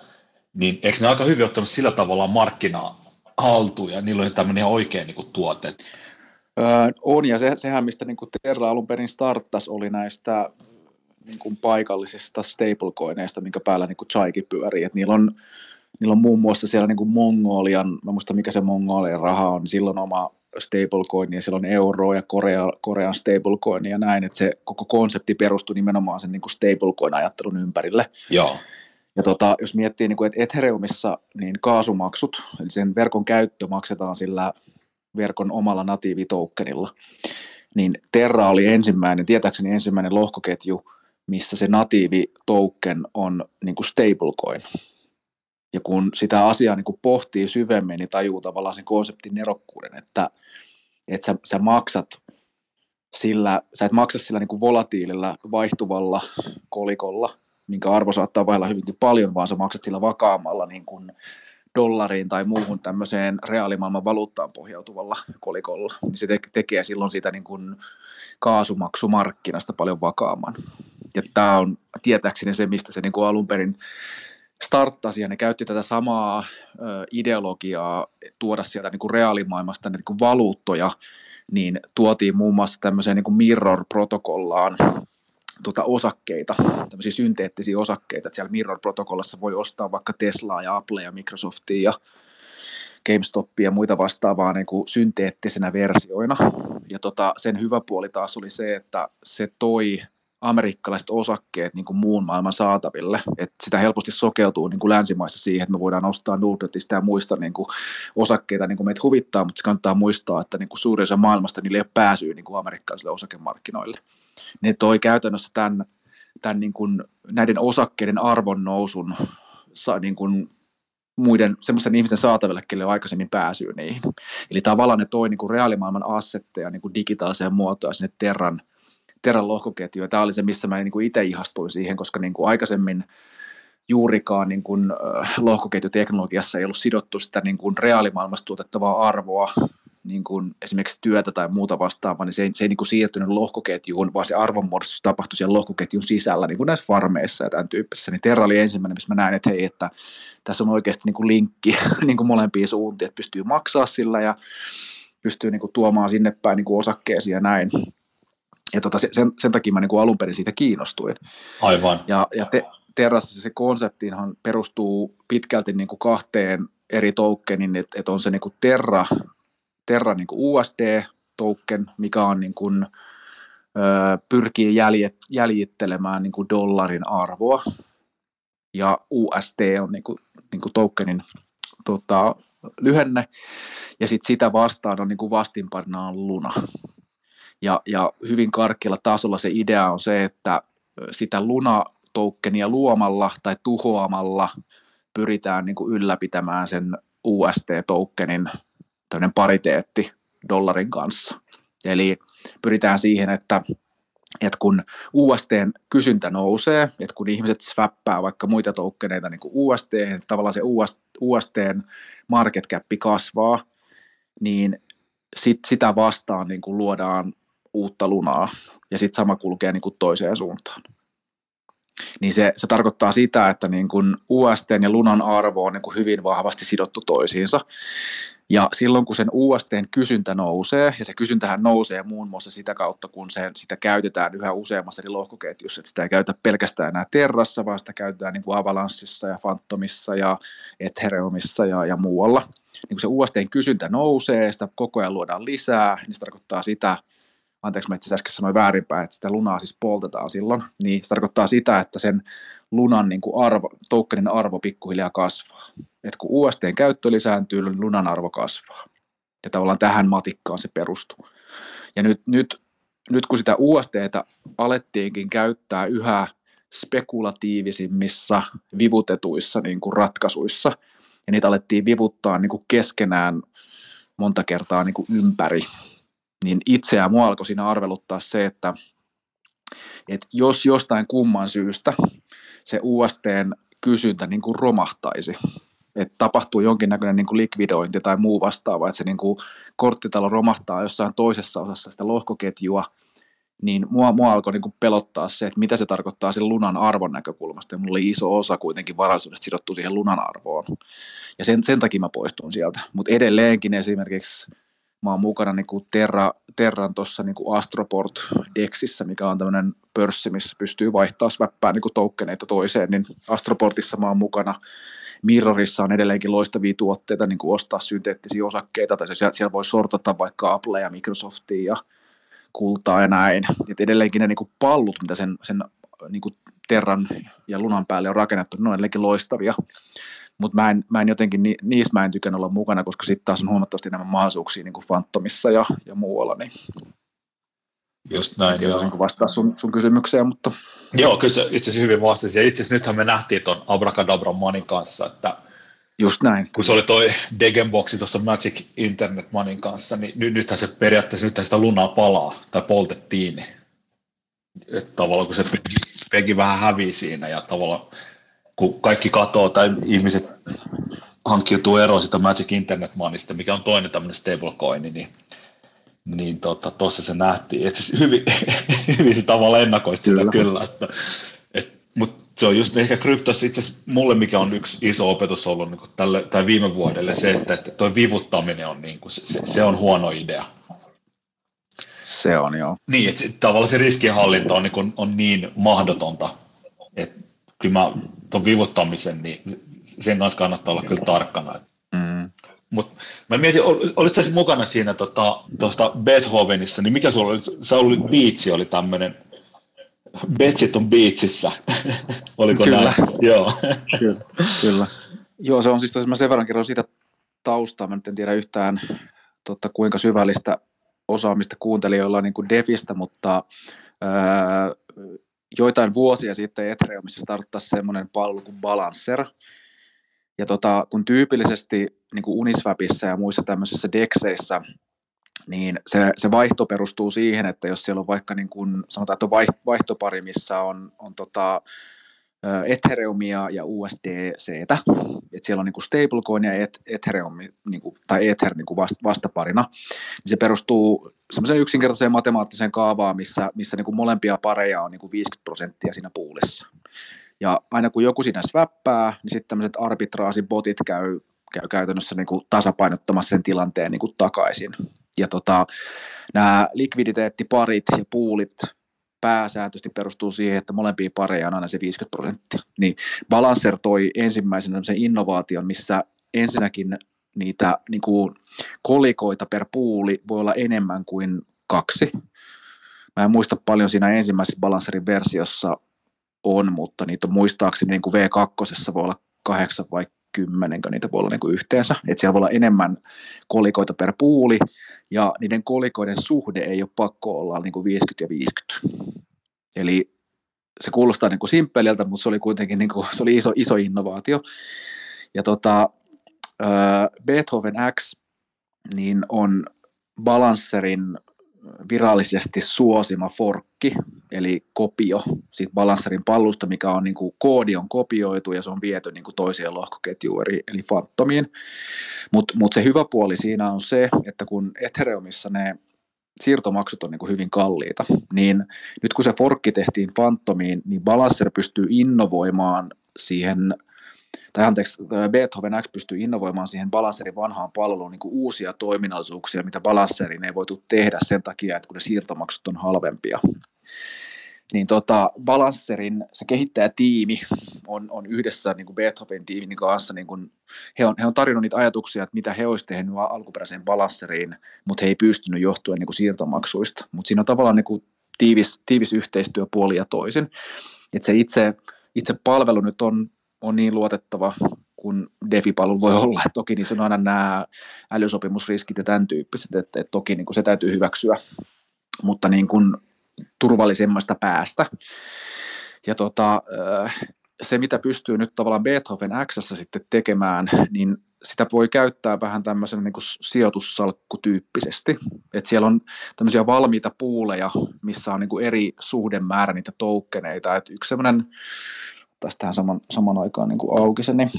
Niin eikö ne aika hyvin ottanut sillä tavalla markkinaa haltuun ja niillä oli tämmöinen ihan oikein niin kuin, tuote. Öö, on, ja se, sehän, mistä niin kuin Terra alun perin starttas, oli näistä niin kuin paikallisista stablecoineista, minkä päällä niin kuin Chaiki pyörii. Et niillä, on, niillä on muun muassa siellä niin kuin Mongolian, mä muista mikä se Mongolian raha on, silloin oma stablecoin ja silloin euro ja Korea, Korean stablecoin ja näin, että se koko konsepti perustui nimenomaan sen niin kuin stablecoin-ajattelun ympärille. Joo. Ja tota, jos miettii, niin kuin, että Ethereumissa niin kaasumaksut, eli sen verkon käyttö maksetaan sillä verkon omalla natiivitoukkenilla, niin Terra oli ensimmäinen, tietääkseni ensimmäinen lohkoketju, missä se natiivitoken on niin kuin stablecoin. Ja kun sitä asiaa niin kuin pohtii syvemmin, niin tajuu tavallaan sen konseptin nerokkuuden, että, että sä, sä maksat sillä, sä et maksa sillä niin kuin volatiililla vaihtuvalla kolikolla, minkä arvo saattaa vailla hyvinkin paljon, vaan sä maksat sillä vakaammalla niin kuin dollariin tai muuhun tämmöiseen reaalimaailman valuuttaan pohjautuvalla kolikolla, niin se te- tekee silloin siitä niin kuin kaasumaksumarkkinasta paljon vakaamman. Ja tämä on tietääkseni se, mistä se niin kuin alun perin starttasi, ja ne käytti tätä samaa ö, ideologiaa tuoda sieltä niin kuin reaalimaailmasta niin kuin valuuttoja, niin tuotiin muun muassa tämmöiseen niin kuin Mirror-protokollaan, tuota osakkeita, tämmöisiä synteettisiä osakkeita, että siellä Mirror-protokollassa voi ostaa vaikka Teslaa ja Apple ja Microsoftia ja GameStopia ja muita vastaavaa niin kuin synteettisenä versioina. Ja tota, sen hyvä puoli taas oli se, että se toi amerikkalaiset osakkeet niin kuin muun maailman saataville. että sitä helposti sokeutuu niin kuin länsimaissa siihen, että me voidaan ostaa Nordnetista ja muista niin kuin osakkeita, niin kuin meitä huvittaa, mutta se kannattaa muistaa, että niin kuin suurin osa maailmasta niille ei ole pääsyä niin kuin amerikkalaisille osakemarkkinoille ne toi käytännössä tämän, tämän niin kuin, näiden osakkeiden arvon nousun niin kuin, muiden semmoisten ihmisten saataville, kelle on aikaisemmin pääsyä niihin. Eli tavallaan ne toi niin kuin reaalimaailman assetteja niin kuin digitaaliseen muotoon sinne Terran, Terran lohkoketjuun. Tämä oli se, missä mä niin kuin itse ihastuin siihen, koska niin kuin aikaisemmin juurikaan niin kuin, lohkoketjuteknologiassa ei ollut sidottu sitä niin kuin reaalimaailmasta tuotettavaa arvoa niin kuin esimerkiksi työtä tai muuta vastaavaa, niin se ei, se ei niin kuin siirtynyt lohkoketjuun, vaan se arvonmuodostus tapahtui siellä lohkoketjun sisällä, niin kuin näissä farmeissa ja tämän tyyppisissä. Niin Terra oli ensimmäinen, missä mä näin, että hei, että tässä on oikeasti niin kuin linkki niin kuin molempiin suuntiin, että pystyy maksaa sillä ja pystyy niin kuin tuomaan sinne päin niin kuin osakkeisiin ja näin. Ja tota, sen, sen takia mä niin kuin alun perin siitä kiinnostuin. Aivan. Ja, ja te, Terrassa se konseptiinhan perustuu pitkälti niin kuin kahteen eri tokenin, että, että on se niin kuin Terra Terra niin kuin USD token, mikä on niin kuin, pyrkii jäljet, jäljittelemään niin kuin dollarin arvoa, ja UST on niin kuin, niin kuin tokenin tota, lyhenne, ja sitten sitä vastaan on niin kuin Luna. Ja, ja hyvin karkkilla tasolla se idea on se, että sitä Luna-tokenia luomalla tai tuhoamalla pyritään niin kuin ylläpitämään sen UST-tokenin pariteetti dollarin kanssa. Eli pyritään siihen, että, että kun USTn kysyntä nousee, että kun ihmiset swappaa vaikka muita tokeneita niin kuin UST, että tavallaan se USTn market cap kasvaa, niin sit, sitä vastaan niin kuin luodaan uutta lunaa ja sitten sama kulkee niin kuin toiseen suuntaan. Niin se, se tarkoittaa sitä, että niin kuin UST ja lunan arvo on niin kuin hyvin vahvasti sidottu toisiinsa. Ja silloin kun sen USTn kysyntä nousee, ja se kysyntähän nousee muun muassa sitä kautta, kun se, sitä käytetään yhä useammassa eri lohkoketjussa, että sitä ei käytä pelkästään enää Terrassa, vaan sitä käytetään niin kuin Avalanssissa ja Phantomissa ja Ethereumissa ja, ja muualla. Niin kun se USTn kysyntä nousee, sitä koko ajan luodaan lisää, niin se tarkoittaa sitä, anteeksi mä itse äsken sanoin väärinpäin, että sitä lunaa siis poltetaan silloin, niin se tarkoittaa sitä, että sen lunan niin kuin arvo, tokenin arvo pikkuhiljaa kasvaa. Et kun USTn käyttö lisääntyy, niin lunan arvo kasvaa. Ja tavallaan tähän matikkaan se perustuu. Ja nyt, nyt, nyt kun sitä USTtä alettiinkin käyttää yhä spekulatiivisimmissa vivutetuissa niin kuin ratkaisuissa, ja niitä alettiin vivuttaa niin kuin keskenään monta kertaa niin kuin ympäri, niin itseään mua alkoi siinä arveluttaa se, että, että jos jostain kumman syystä se USTn kysyntä niin kuin romahtaisi, että tapahtuu jonkinnäköinen niin kuin likvidointi tai muu vastaava, että se niin kuin korttitalo romahtaa jossain toisessa osassa sitä lohkoketjua, niin mua, mua alkoi niin kuin pelottaa se, että mitä se tarkoittaa sen lunan arvon näkökulmasta. Ja mulla oli iso osa kuitenkin varallisuudesta sidottu siihen lunan arvoon. Ja sen, sen takia mä poistun sieltä. Mutta edelleenkin esimerkiksi mä oon mukana niin kuin Terra, Terran tuossa niin Astroport Dexissä, mikä on tämmöinen pörssi, missä pystyy vaihtaa swappaa niin toukkeneita toiseen, niin Astroportissa mä oon mukana. Mirrorissa on edelleenkin loistavia tuotteita, niin kuin ostaa synteettisiä osakkeita, tai siellä, siellä voi sortata vaikka Apple ja Microsoftia ja kultaa ja näin. Et edelleenkin ne niin kuin pallut, mitä sen, sen niin kuin Terran ja Lunan päälle on rakennettu, ne on edelleenkin loistavia mutta mä en, mä en jotenkin, ni, niissä mä en tykän olla mukana, koska sitten taas on huomattavasti enemmän mahdollisuuksia niin kuin Phantomissa ja, ja muualla. Niin. Just näin, joo. Niin vastaa sun, sun kysymykseen, mutta... Joo, kyllä se itse asiassa hyvin vastasi. Ja itse asiassa nythän me nähtiin tuon Abracadabra Manin kanssa, että Just näin. Kun se oli toi Degenboxi tuossa Magic Internet Manin kanssa, niin nyt, nythän se periaatteessa nythän sitä lunaa palaa tai poltettiin. Että tavallaan kun se pegi vähän hävii siinä ja tavallaan kun kaikki katoo tai ihmiset hankkiutuu eroon sitä Magic Internet Moneysta, mikä on toinen tämmöinen stablecoin, niin, niin tuossa tota, se nähtiin. Et siis hyvin, hyvin se tavalla ennakoit sitä kyllä, kyllä että, et, mutta se on just ehkä kryptossa itse asiassa mulle, mikä on yksi iso opetus ollut niin tälle, tai viime vuodelle, se, että, että tuo vivuttaminen on, niin kuin, se, se, on huono idea. Se on, joo. Niin, että tavallaan se riskienhallinta on niin, on niin mahdotonta, että kyllä mä tuon vivuttamisen, niin sen kanssa kannattaa olla kyllä tarkkana. Mm. Mut mä mietin, ol, olit sä mukana siinä tota, tuosta Beethovenissa, niin mikä sulla oli, sä oli biitsi, oli tämmöinen, Betsit on biitsissä, oliko kyllä. näin? Joo. kyllä, kyllä. Joo, se on siis, mä sen verran kerron siitä taustaa, mä nyt en tiedä yhtään totta, kuinka syvällistä osaamista kuuntelijoilla on niin kuin Defistä, mutta ää, joitain vuosia sitten Ethereumissa starttasi semmoinen palvelu kuin Balancer. Ja tota, kun tyypillisesti niin kuin Uniswapissa ja muissa tämmöisissä DEXeissä, niin se, se vaihto perustuu siihen, että jos siellä on vaikka niin kuin, sanotaan, että on vaihtopari, missä on, on tota, Ethereumia ja USDC, että siellä on niin stablecoin ja Ethereum niin kuin, tai Ether niin kuin vastaparina, niin se perustuu semmoiseen yksinkertaiseen matemaattiseen kaavaan, missä, missä niin kuin molempia pareja on niin kuin 50 prosenttia siinä puulissa. Ja aina kun joku siinä swappaa, niin sitten tämmöiset arbitraasibotit käy, käy käytännössä niin kuin tasapainottamassa sen tilanteen niin kuin takaisin. Ja tota, nämä likviditeettiparit ja puulit pääsääntöisesti perustuu siihen, että molempia pareja on aina se 50 prosenttia. Niin Balancer toi ensimmäisenä sen innovaation, missä ensinnäkin niitä niin kuin kolikoita per puuli voi olla enemmän kuin kaksi. Mä en muista paljon siinä ensimmäisessä balancerin versiossa on, mutta niitä on muistaakseni niin kuin V2 voi olla kahdeksan vai kymmenenkö niitä voi olla niin kuin yhteensä. Että siellä voi olla enemmän kolikoita per puuli, ja niiden kolikoiden suhde ei ole pakko olla niin kuin 50 ja 50. Eli se kuulostaa niin kuin simppeliltä, mutta se oli kuitenkin niin kuin, se oli iso, iso innovaatio. Ja tota, Beethoven X niin on Balancerin virallisesti suosima forkki, eli kopio siitä Balancerin pallusta, mikä on niin kuin, koodi on kopioitu ja se on viety niin kuin toiseen lohkoketjuun, eli, eli Phantomiin. Mutta mut se hyvä puoli siinä on se, että kun Ethereumissa ne siirtomaksut on niin kuin hyvin kalliita, niin nyt kun se forkki tehtiin Phantomiin, niin Balancer pystyy innovoimaan siihen tai anteeksi, Beethoven X pystyy innovoimaan siihen Balancerin vanhaan palveluun niin kuin uusia toiminnallisuuksia, mitä Balancerin ei voitu tehdä sen takia, että kun ne siirtomaksut on halvempia. Niin tota, Balancerin se kehittäjätiimi on, on yhdessä niin kuin Beethoven tiimin kanssa, niin kuin, he, on, he on tarjonnut niitä ajatuksia, että mitä he olisivat tehneet alkuperäiseen Balanceriin, mutta he ei pystynyt johtuen niin kuin siirtomaksuista. Mutta siinä on tavallaan niin kuin tiivis, tiivis yhteistyö puoli ja toisin. Et se itse, itse palvelu nyt on on niin luotettava kuin DeFi-palvelu voi olla. Et toki niin on aina nämä älysopimusriskit ja tämän tyyppiset, että, että toki niin se täytyy hyväksyä, mutta niin kuin turvallisemmasta päästä. Ja tota, se, mitä pystyy nyt tavallaan Beethoven X sitten tekemään, niin sitä voi käyttää vähän tämmöisen niin sijoitussalkkutyyppisesti. Et siellä on tämmöisiä valmiita puuleja, missä on niin eri suhdemäärä niitä toukkeneita. Et yksi semmoinen taas tähän saman, saman aikaan niin kuin auki se, niin,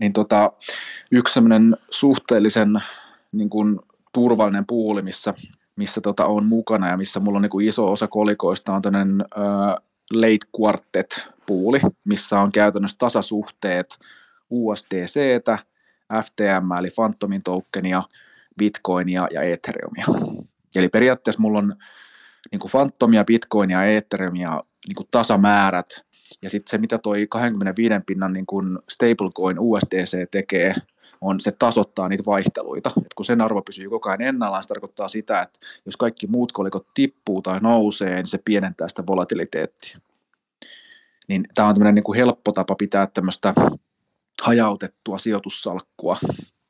niin tota, yksi semmoinen suhteellisen niin kuin turvallinen puuli, missä, missä tota on mukana ja missä mulla on niin kuin iso osa kolikoista on tämmöinen äh, late quartet puuli, missä on käytännössä tasasuhteet USDCtä, FTM eli Phantomin tokenia, Bitcoinia ja Ethereumia. Eli periaatteessa mulla on niin kuin Phantomia, Bitcoinia ja Ethereumia niin kuin tasamäärät ja sitten se, mitä toi 25 pinnan niin kun stablecoin USDC tekee, on se tasoittaa niitä vaihteluita. Et kun sen arvo pysyy koko ajan ennallaan, se tarkoittaa sitä, että jos kaikki muut kolikot tippuu tai nousee, niin se pienentää sitä volatiliteettia. Niin tämä on tämmöinen niin helppo tapa pitää tämmöistä hajautettua sijoitussalkkua,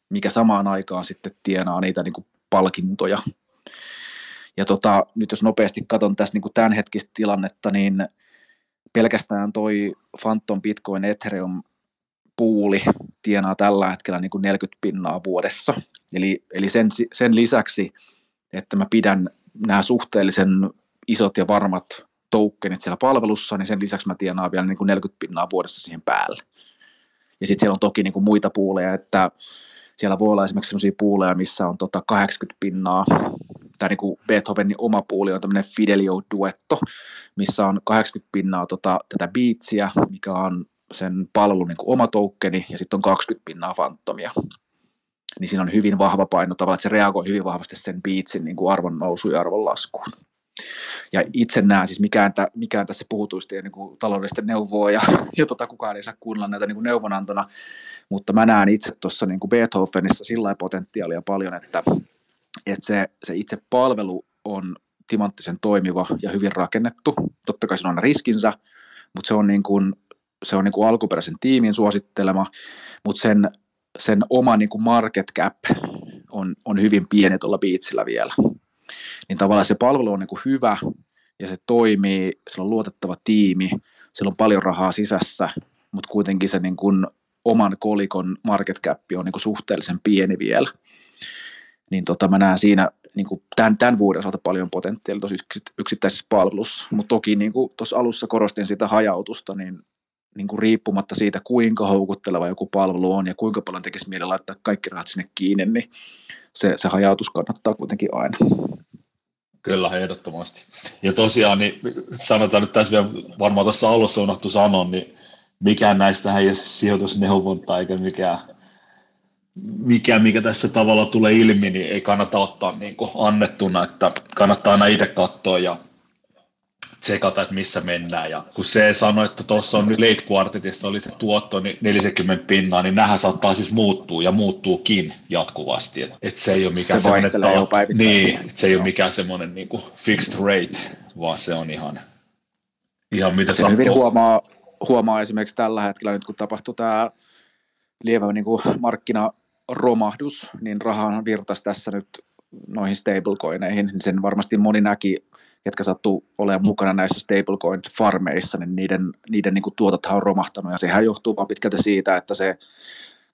mikä samaan aikaan sitten tienaa niitä niin kuin palkintoja. Ja tota, nyt jos nopeasti katson tässä niin kuin tämänhetkistä tilannetta, niin pelkästään toi Phantom Bitcoin Ethereum puuli tienaa tällä hetkellä niin kuin 40 pinnaa vuodessa. Eli, eli sen, sen lisäksi, että mä pidän nämä suhteellisen isot ja varmat tokenit siellä palvelussa, niin sen lisäksi mä tienaan vielä niin kuin 40 pinnaa vuodessa siihen päälle. Ja sitten siellä on toki niin kuin muita puuleja, että siellä voi olla esimerkiksi sellaisia puuleja, missä on tota 80 pinnaa tämä niin kuin Beethovenin oma puuli on tämmöinen Fidelio Duetto, missä on 80 pinnaa tota, tätä biitsiä, mikä on sen palvelun niin kuin oma tokeni, ja sitten on 20 pinnaa fantomia. Niin siinä on hyvin vahva paino tavallaan, että se reagoi hyvin vahvasti sen biitsin niin kuin arvon nousuun ja arvon laskuun. Ja itse näen, siis mikään, tä, mikään tässä puhutuista ei niin taloudellista neuvoa ja, ja tota, kukaan ei saa kuunnella näitä niin kuin neuvonantona, mutta mä näen itse tuossa niin Beethovenissa sillä potentiaalia paljon, että että se, se itse palvelu on timanttisen toimiva ja hyvin rakennettu. Totta kai se on riskinsä, mutta se on, niin kuin, se on niin kuin alkuperäisen tiimin suosittelema, mutta sen, sen oma niin kuin market cap on, on hyvin pieni tuolla biitsillä vielä. Niin tavallaan se palvelu on niin kuin hyvä ja se toimii, sillä on luotettava tiimi, sillä on paljon rahaa sisässä, mutta kuitenkin se niin kuin oman kolikon market cap on niin kuin suhteellisen pieni vielä niin tota, mä näen siinä niin kuin tämän, tämän vuoden osalta paljon potentiaalia tuossa yksittäisessä palvelussa, mutta toki niin kuin tuossa alussa korostin sitä hajautusta, niin, niin kuin riippumatta siitä, kuinka houkutteleva joku palvelu on ja kuinka paljon tekisi mieli laittaa kaikki rahat sinne kiinni, niin se, se hajautus kannattaa kuitenkin aina. Kyllä, ehdottomasti. Ja tosiaan, niin sanotaan nyt tässä vielä, varmaan tuossa alussa unohtu sanoa, niin mikään näistä ei ole sijoitusneuvonta eikä mikään mikä, mikä tässä tavalla tulee ilmi, niin ei kannata ottaa niin kuin annettuna, että kannattaa aina itse katsoa ja tsekata, että missä mennään. Ja kun se sanoi, että tuossa on nyt late quartetissa oli se tuotto niin 40 pinnaa, niin nähän saattaa siis muuttua ja muuttuukin jatkuvasti. Et, et se ei ole mikään se vaihtelee jo Niin, et se ei ole mikään semmoinen niin kuin fixed rate, vaan se on ihan, ihan mitä se hyvin huomaa, huomaa esimerkiksi tällä hetkellä, nyt kun tapahtuu tämä lievä niin kuin markkinaromahdus, niin rahan virtas tässä nyt noihin stablecoineihin, niin sen varmasti moni näki, ketkä sattuu olemaan mukana näissä stablecoin-farmeissa, niin niiden, niiden niin tuotothan on romahtanut, ja sehän johtuu vaan pitkälti siitä, että se,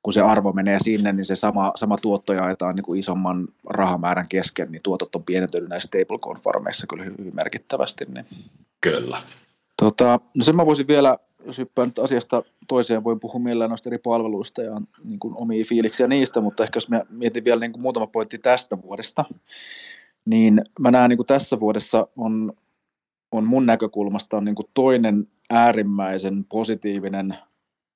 kun se arvo menee sinne, niin se sama, sama tuotto jaetaan niin kuin isomman rahamäärän kesken, niin tuotot on pienentynyt näissä stablecoin-farmeissa kyllä hyvin merkittävästi. Niin. Kyllä. Tota, no sen mä voisin vielä jos hyppään nyt asiasta toiseen, voin puhua mielellään noista eri palveluista ja niin kuin omia fiiliksiä niistä, mutta ehkä jos mä mietin vielä niin kuin muutama pointti tästä vuodesta, niin mä näen niin kuin tässä vuodessa on, on mun näkökulmasta on niin kuin toinen äärimmäisen positiivinen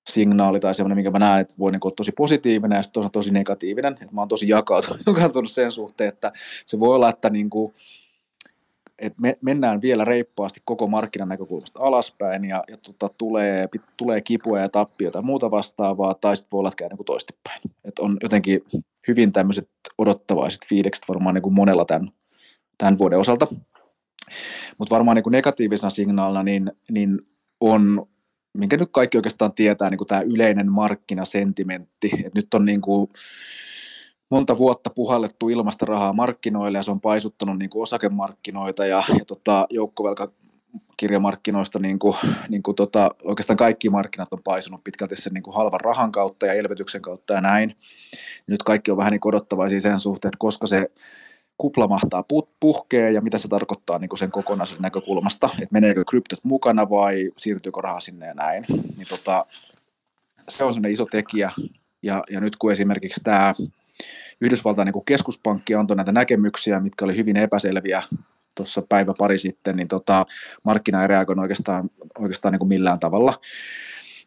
signaali tai semmoinen, minkä mä näen, että voi niin olla tosi positiivinen ja sitten tosi negatiivinen. Että mä oon tosi jakautunut sen suhteen, että se voi olla, että niin kuin, että me, mennään vielä reippaasti koko markkinan näkökulmasta alaspäin ja, ja tota, tulee, tulee kipua ja tappiota ja muuta vastaavaa, tai sitten voi olla, että käy niin toistepäin. Et on jotenkin hyvin tämmöiset odottavaiset fiilikset varmaan niin kuin monella tämän, tämän vuoden osalta. Mutta varmaan niin kuin negatiivisena signaalina niin, niin on, minkä nyt kaikki oikeastaan tietää, niin tämä yleinen markkinasentimentti. Et nyt on niin kuin, monta vuotta puhallettu ilmasta rahaa markkinoille ja se on paisuttanut niin kuin osakemarkkinoita ja, ja tota, joukkovelkakirjamarkkinoista niin kuin, niin kuin tota, oikeastaan kaikki markkinat on paisunut pitkälti sen niin kuin halvan rahan kautta ja elvytyksen kautta ja näin. Nyt kaikki on vähän niin odottavaisia sen suhteen, että koska se kupla mahtaa puhkea ja mitä se tarkoittaa niin kuin sen kokonaisuuden näkökulmasta, että meneekö kryptot mukana vai siirtyykö raha sinne ja näin. Niin tota, se on sellainen iso tekijä ja, ja nyt kun esimerkiksi tämä Yhdysvaltain niin keskuspankki antoi näitä näkemyksiä, mitkä oli hyvin epäselviä tuossa päivä pari sitten, niin tota, markkina ei reagoinut oikeastaan, oikeastaan niin kuin millään tavalla.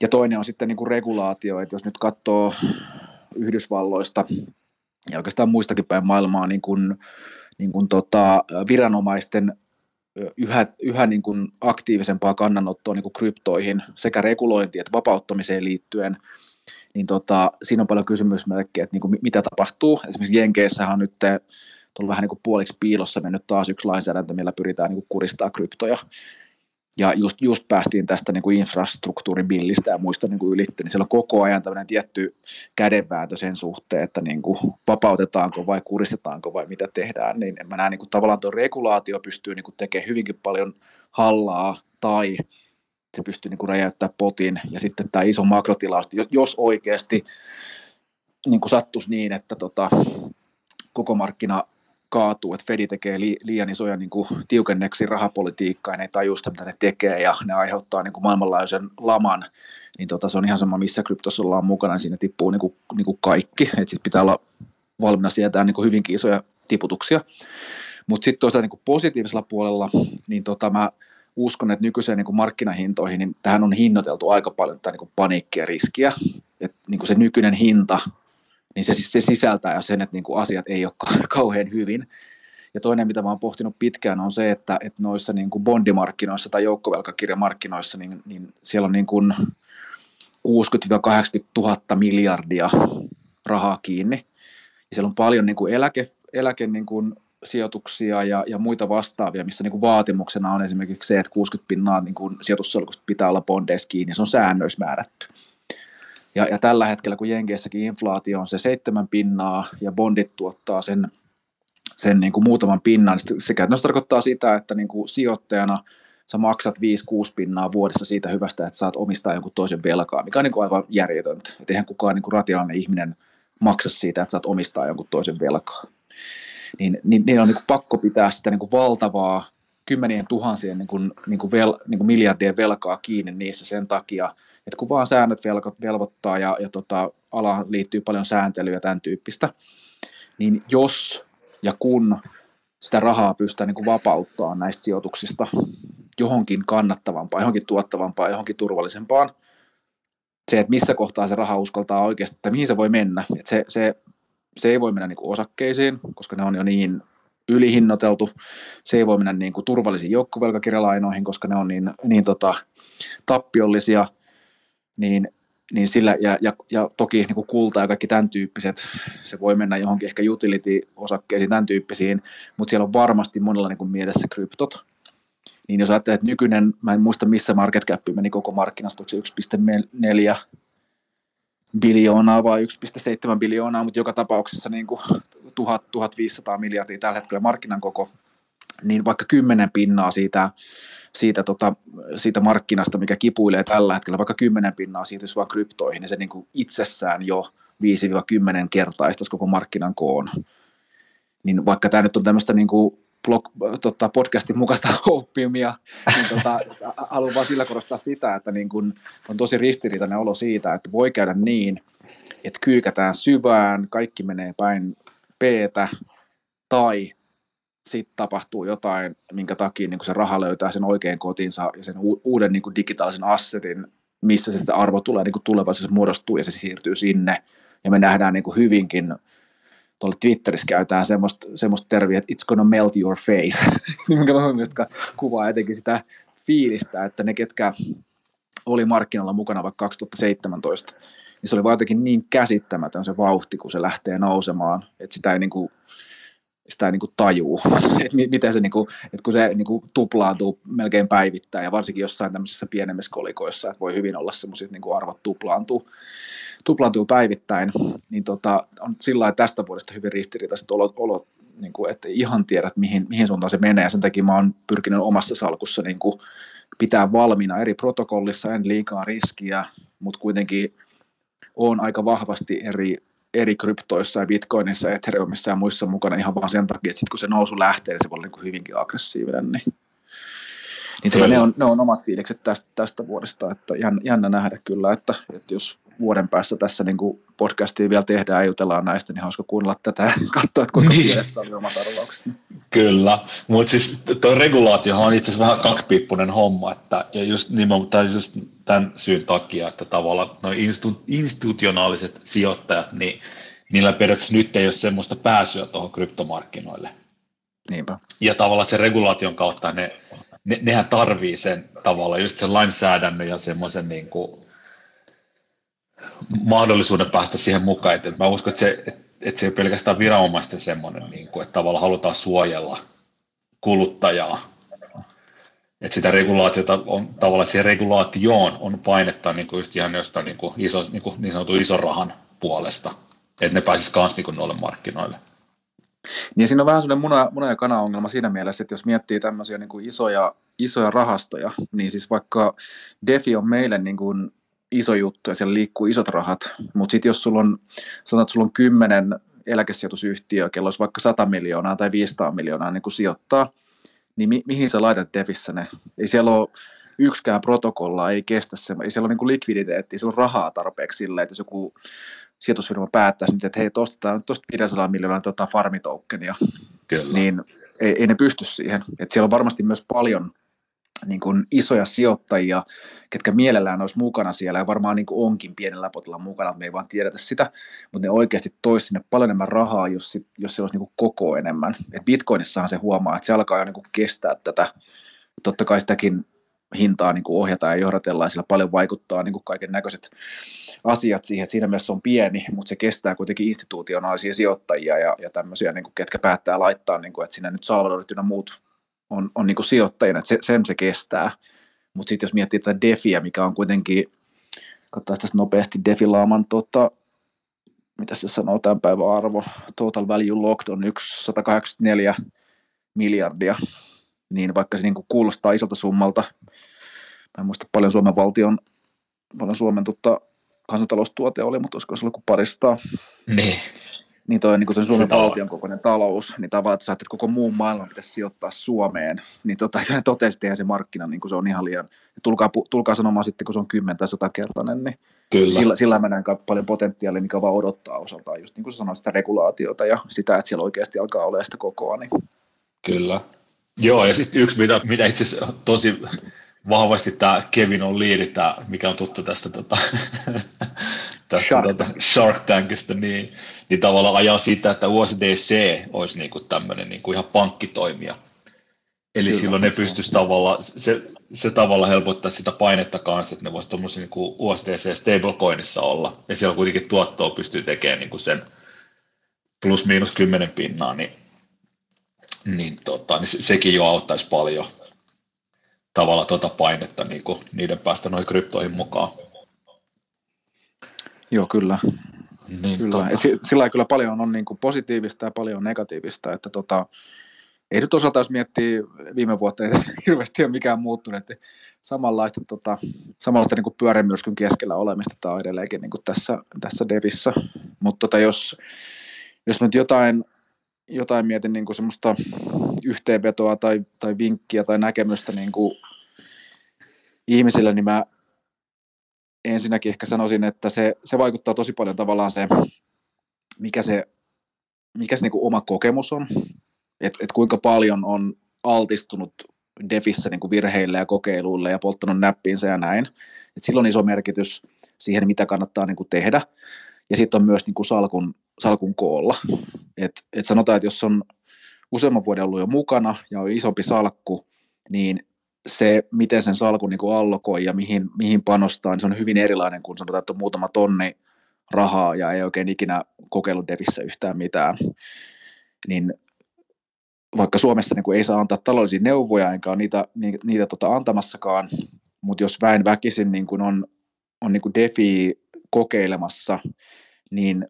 Ja toinen on sitten niin kuin regulaatio, että jos nyt katsoo Yhdysvalloista ja oikeastaan muistakin päin maailmaa niin kuin, niin kuin tota, viranomaisten yhä, yhä niin kuin aktiivisempaa kannanottoa niin kuin kryptoihin sekä regulointiin että vapauttamiseen liittyen – niin tota, siinä on paljon kysymysmerkkejä, että niin kuin mitä tapahtuu. Esimerkiksi Jenkeissähän on nyt tullut vähän niin kuin puoliksi piilossa mennyt taas yksi lainsäädäntö, millä pyritään niin kuin kuristaa kryptoja. Ja just, just päästiin tästä niin kuin infrastruktuuribillistä ja muista niin kuin ylitte, niin siellä on koko ajan tämmöinen tietty kädenvääntö sen suhteen, että niin kuin vapautetaanko vai kuristetaanko vai mitä tehdään. Niin mä näen niin kuin tavallaan tuo regulaatio pystyy niin kuin tekemään hyvinkin paljon hallaa tai se pystyy niin kuin räjäyttämään potin. Ja sitten tämä iso makrotilaus, jos oikeasti niin kuin sattuisi niin, että tota, koko markkina kaatuu, että Fedi tekee li, liian isoja niin kuin tiukenneksi rahapolitiikkaa, ja ne ei tajua sitä, mitä ne tekee, ja ne aiheuttaa niin kuin maailmanlaajuisen laman, niin tota, se on ihan sama, missä kryptossa ollaan mukana, niin siinä tippuu niin kuin, niin kuin kaikki, että sitten pitää olla valmiina sietää niin kuin hyvinkin isoja tiputuksia. Mutta sitten toisaalta niin kuin positiivisella puolella, niin tota, mä uskon, että nykyiseen niin kuin markkinahintoihin, niin tähän on hinnoiteltu aika paljon tätä niin paniikkia riskiä. Että niin kuin se nykyinen hinta, niin se, se sisältää jo sen, että niin kuin asiat ei ole kauhean hyvin. Ja toinen, mitä mä oon pohtinut pitkään, on se, että, että noissa niin kuin bondimarkkinoissa tai joukkovelkakirjamarkkinoissa, niin, niin siellä on niin kuin 60-80 000 miljardia rahaa kiinni. Ja siellä on paljon niin kuin eläke, eläke niin kuin sijoituksia ja, ja muita vastaavia, missä niin kuin vaatimuksena on esimerkiksi se, että 60 pinnaa niin kuin sijoitussolkusta pitää olla bondeissa kiinni, se on säännöissä määrätty. Ja, ja tällä hetkellä, kun Jenkeissäkin inflaatio on se seitsemän pinnaa ja bondit tuottaa sen, sen niin kuin muutaman pinnan, niin se käytännössä tarkoittaa sitä, että niin kuin sijoittajana sä maksat 5-6 pinnaa vuodessa siitä hyvästä, että saat omistaa jonkun toisen velkaa, mikä on niin kuin aivan järjetöntä. Että eihän kukaan niin kuin rationaalinen ihminen maksa siitä, että saat omistaa jonkun toisen velkaa niin, niin, niin on niin kuin pakko pitää sitä niin kuin valtavaa kymmenien tuhansien niin kuin, niin kuin vel, niin kuin miljardien velkaa kiinni niissä sen takia, että kun vaan säännöt velvoittaa ja, ja tota, alaan liittyy paljon sääntelyä ja tämän tyyppistä, niin jos ja kun sitä rahaa pystytään niin vapauttaa näistä sijoituksista johonkin kannattavampaan, johonkin tuottavampaan, johonkin turvallisempaan, se, että missä kohtaa se raha uskaltaa oikeasti, että mihin se voi mennä, että se, se se ei voi mennä niin kuin osakkeisiin, koska ne on jo niin ylihinnoiteltu, se ei voi mennä niin kuin turvallisiin joukkovelkakirjalainoihin, koska ne on niin, niin tota, tappiollisia, niin, niin sillä, ja, ja, ja toki niin kuin kulta ja kaikki tämän tyyppiset, se voi mennä johonkin ehkä utility-osakkeisiin, tämän tyyppisiin, mutta siellä on varmasti monella niin kuin mielessä kryptot, niin jos ajattelee, että nykyinen, mä en muista missä market cap meni koko markkinasta, 1,4 biljoonaa vai 1,7 biljoonaa, mutta joka tapauksessa niin kuin 1000, 1500 miljardia tällä hetkellä markkinan koko, niin vaikka 10 pinnaa siitä, siitä, tota, siitä markkinasta, mikä kipuilee tällä hetkellä, vaikka 10 pinnaa siirtyisi vain kryptoihin, niin se niin kuin itsessään jo 5-10 kertaistaisi koko markkinan koon. Niin vaikka tämä nyt on tämmöistä niin kuin blog, tota, podcastin mukaista oppiumia, niin tota, haluan vaan sillä korostaa sitä, että niin kun on tosi ristiriitainen olo siitä, että voi käydä niin, että kyykätään syvään, kaikki menee päin p tai sitten tapahtuu jotain, minkä takia niin se raha löytää sen oikein kotinsa ja sen uuden niin digitaalisen assetin, missä se arvo tulee niin tulevaisuudessa muodostuu ja se siirtyy sinne. Ja me nähdään niin hyvinkin tuolla Twitterissä käytetään semmoista, semmoista terviä, että it's gonna melt your face, mikä mun mielestä kuvaa etenkin sitä fiilistä, että ne, ketkä oli markkinoilla mukana vaikka 2017, niin se oli vaan jotenkin niin käsittämätön se vauhti, kun se lähtee nousemaan, että sitä ei niin kuin, sitä niin kuin tajuu, että miten se, niin kuin, että kun se niin kuin tuplaantuu melkein päivittäin ja varsinkin jossain tämmöisissä pienemmissä kolikoissa, että voi hyvin olla semmoisia, että niin kuin arvot tuplaantuu, tuplaantuu päivittäin, niin tota, on sillä tästä vuodesta hyvin ristiriitaiset olot, olot niin kuin, että ihan tiedät, mihin, mihin suuntaan se menee, ja sen takia mä oon pyrkinyt omassa salkussa niin kuin, pitää valmiina eri protokollissa, en liikaa riskiä, mutta kuitenkin on aika vahvasti eri eri kryptoissa ja bitcoinissa, ethereumissa ja muissa mukana ihan vaan sen takia, että sit kun se nousu lähtee, niin se voi olla niin hyvinkin aggressiivinen. Niin, niin tuota, ne, on, ne on omat fiilikset tästä, tästä vuodesta, että jännä, nähdä kyllä, että, että jos vuoden päässä tässä niin kuin podcastia vielä tehdään ja jutellaan näistä, niin hauska kuunnella tätä ja katsoa, että kuinka mielessä oli omat arvaukset. Kyllä, mutta siis tuo regulaatio on itse asiassa vähän kaksipiippunen homma, että, ja just nimenomaan just tämän syyn takia, että tavallaan noin institu- institutionaaliset sijoittajat, niin niillä periaatteessa nyt ei ole semmoista pääsyä tuohon kryptomarkkinoille. Niinpä. Ja tavallaan sen regulaation kautta ne, ne, nehän tarvii sen tavallaan just sen lainsäädännön ja semmoisen niin kuin, mahdollisuuden päästä siihen mukaan. Että mä uskon, että se, että se ei pelkästään viranomaisten semmoinen, niin kuin, että tavallaan halutaan suojella kuluttajaa. Että sitä regulaatiota on tavallaan siihen regulaatioon on painetta niin kuin just ihan jostain niin, kuin iso, niin, kuin niin sanotun ison rahan puolesta, että ne pääsisivät kanssa niin noille markkinoille. Niin siinä on vähän sellainen muna, muna ja kana-ongelma siinä mielessä, että jos miettii tämmöisiä niin kuin isoja, isoja rahastoja, niin siis vaikka DeFi on meille niin kuin iso juttu ja siellä liikkuu isot rahat, mutta sitten jos sulla on, sanotaan, että sulla on kymmenen eläkesijoitusyhtiö, kello olisi vaikka 100 miljoonaa tai 500 miljoonaa niin kuin sijoittaa, niin mi- mihin sä laitat Defissä ne? Ei siellä ole yksikään protokolla, ei kestä se, ei siellä ole niin likviditeettiä, siellä on rahaa tarpeeksi sille, että jos joku sijoitusfirma päättäisi nyt, että hei, tuosta tuosta 500 miljoonaa tuota farmitokenia, niin ei, ei, ne pysty siihen. Et siellä on varmasti myös paljon niin kuin isoja sijoittajia, ketkä mielellään olisi mukana siellä ja varmaan niin kuin onkin pienellä potilla mukana, me ei vaan tiedetä sitä, mutta ne oikeasti toisi sinne paljon enemmän rahaa, jos, jos se olisi niin kuin koko enemmän. Et Bitcoinissahan se huomaa, että se alkaa jo niin kuin kestää tätä, totta kai sitäkin hintaa niin kuin ohjataan ja johdatellaan, ja sillä paljon vaikuttaa niin kaiken näköiset asiat siihen, siinä mielessä on pieni, mutta se kestää kuitenkin institutionaalisia sijoittajia ja, ja tämmöisiä, niin kuin, ketkä päättää laittaa, niin kuin, että siinä nyt Salvadorit ynnä muut on, on niin kuin sijoittajina, että se, sen se kestää. Mutta sitten jos miettii tätä DeFiä, mikä on kuitenkin, katsotaan tässä nopeasti DeFi-laaman, tota, mitä se sanoo tämän päivän arvo, total value locked on 184 miljardia, niin vaikka se niin kuin kuulostaa isolta summalta, mä en muista paljon Suomen valtion, paljon Suomen tota, kansantaloustuote oli, mutta olisiko se ollut kuin paristaa. Niin niin toi niin kuin Suomen valtion kokoinen talous, niin tavallaan, että, että koko muun maailman pitäisi sijoittaa Suomeen, niin tota, ne totesi, että se markkina, niin kuin se on ihan liian, tulkaa, tulkaa sanomaan sitten, kun se on 10 tai 100 kertainen, niin Kyllä. Sillä, sillä mennään paljon potentiaalia, mikä vaan odottaa osaltaan, just niin kuin sanoit, sitä regulaatiota ja sitä, että siellä oikeasti alkaa olemaan sitä kokoa. Niin. Kyllä. Joo, ja sitten yksi, mitä, mitä itse asiassa tosi vahvasti tämä Kevin on liidi, tämä, mikä on tuttu tästä tota, tästä Shark, tuota, Shark Tankista, niin, niin tavallaan ajaa sitä, että USDC olisi niin kuin tämmöinen niin kuin ihan pankkitoimija. Eli Kyllä, silloin ne pystyisi tavallaan, se, se tavalla helpottaa sitä painetta kanssa, että ne voisi tuommoisen niin USDC stablecoinissa olla, ja siellä kuitenkin tuottoa pystyy tekemään niin kuin sen plus miinus kymmenen pinnaa, niin, niin, tota, niin sekin jo auttaisi paljon tavalla tuota painetta niin kuin niiden päästä noihin kryptoihin mukaan. Joo, kyllä. Niin, kyllä. Tota... Et sillä kyllä paljon on niin kuin positiivista ja paljon negatiivista, että tota, ei nyt osalta, jos miettii viime vuotta, ei hirveästi ole mikään muuttunut, että samanlaista, tota, samanlaista niin pyörämyrskyn keskellä olemista tämä on edelleenkin niin kuin tässä, tässä devissä, mutta tota, jos, jos nyt jotain, jotain mietin niin kuin semmoista yhteenvetoa tai, tai vinkkiä tai näkemystä niin kuin ihmisille, niin mä ensinnäkin ehkä sanoisin, että se, se vaikuttaa tosi paljon tavallaan se, mikä se, mikä se niin kuin oma kokemus on, että et kuinka paljon on altistunut defissä niin kuin virheille ja kokeiluille ja polttanut näppiinsä ja näin. Et silloin on iso merkitys siihen, mitä kannattaa niin kuin tehdä. Ja sitten on myös niin kuin salkun, salkun koolla. Et, et sanotaan, että jos on useamman vuoden ollut jo mukana ja on isompi salkku, niin se, miten sen salkun niin kuin allokoi ja mihin, mihin panostaa, niin se on hyvin erilainen kuin sanotaan, että on muutama tonni rahaa ja ei oikein ikinä kokeillut Devissä yhtään mitään. Niin vaikka Suomessa niin kuin ei saa antaa taloudellisia neuvoja, enkä ole niitä, niitä, niitä tota antamassakaan, mutta jos väen väkisin niin kuin on, on niin kuin defi kokeilemassa, niin,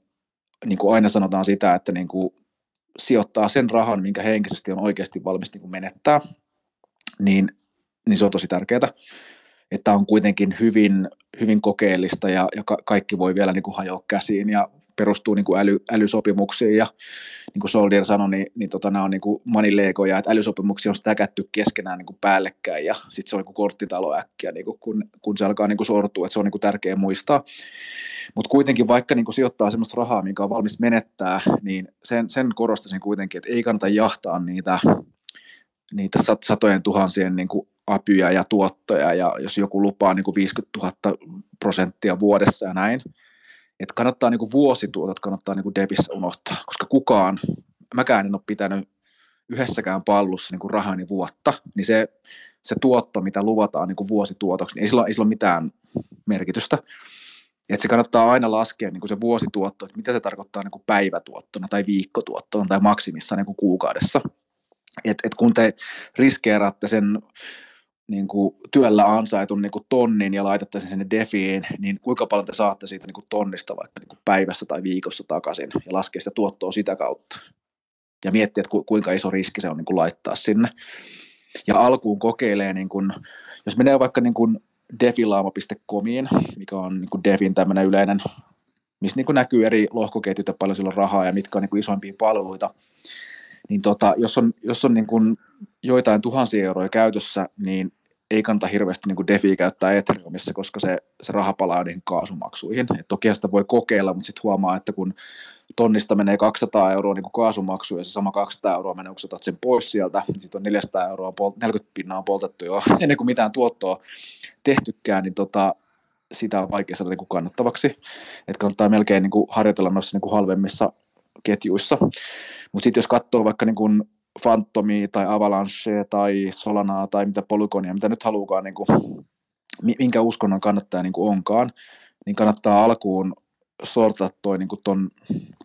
niin kuin aina sanotaan sitä, että niin kuin sijoittaa sen rahan, minkä henkisesti on oikeasti valmis niin kuin menettää, niin, niin se on tosi tärkeää, että on kuitenkin hyvin, hyvin kokeellista ja, ja ka- kaikki voi vielä niin kuin hajoa käsiin ja perustuu niin kuin äly, älysopimuksiin ja niin kuin Soldier sanoi, niin, niin tota, nämä on niin kuin että älysopimuksia on stäkätty keskenään niin kuin päällekkäin ja sitten se on niin kuin korttitalo äkkiä, niin kuin kun, kun se alkaa niin kuin sortua, että se on niin kuin tärkeä muistaa. Mutta kuitenkin vaikka niin kuin sijoittaa sellaista rahaa, minkä on valmis menettää, niin sen, sen korostaisin kuitenkin, että ei kannata jahtaa niitä, niitä satojen tuhansien niin kuin apyjä ja tuottoja, ja jos joku lupaa niin kuin 50 000 prosenttia vuodessa ja näin, että kannattaa niin vuosituotot kannattaa niin kuin Devissä unohtaa, koska kukaan, mäkään en ole pitänyt yhdessäkään pallussa niin kuin rahani vuotta, niin se, se tuotto, mitä luvataan niin kuin vuosituotoksi, niin ei sillä, ei sillä ole mitään merkitystä. Että se kannattaa aina laskea niin kuin se vuosituotto, että mitä se tarkoittaa niin kuin päivätuottona tai viikkotuottona tai maksimissa niin kuin kuukaudessa. Et, et kun te riskeeraatte sen niin kuin työllä ansaitun niin kuin tonnin ja laitatte sen sinne defiin, niin kuinka paljon te saatte siitä niin kuin tonnista vaikka niin kuin päivässä tai viikossa takaisin ja laskee sitä tuottoa sitä kautta. Ja miettiä, että kuinka iso riski se on niin kuin laittaa sinne. Ja alkuun kokeilee, niin kuin, jos menee vaikka niin kuin defilaama.comiin, mikä on niin kuin Defin tämmöinen yleinen, missä niin kuin näkyy eri lohkoketjut ja paljon sillä on rahaa ja mitkä on niin kuin isoimpia palveluita, niin tota, jos on, jos on niin kuin joitain tuhansia euroja käytössä, niin ei kannata hirveästi niin defi käyttää Ethereumissa, koska se, se raha palaa niihin kaasumaksuihin. Et toki sitä voi kokeilla, mutta sitten huomaa, että kun tonnista menee 200 euroa niin kaasumaksu ja se sama 200 euroa menee, kun otat sen pois sieltä, niin sitten on 400 euroa, 40 pinnaa on poltettu jo ennen kuin mitään tuottoa tehtykään, niin tota, sitä on vaikea saada niin kannattavaksi. Että kannattaa melkein niin harjoitella noissa niin halvemmissa ketjuissa. Mutta sitten jos katsoo vaikka niin Phantomia tai Avalanche tai Solanaa tai mitä Polygonia, mitä nyt haluukaan, niin kuin, minkä uskonnon kannattaja niin kuin onkaan, niin kannattaa alkuun sortaa toi niin kuin ton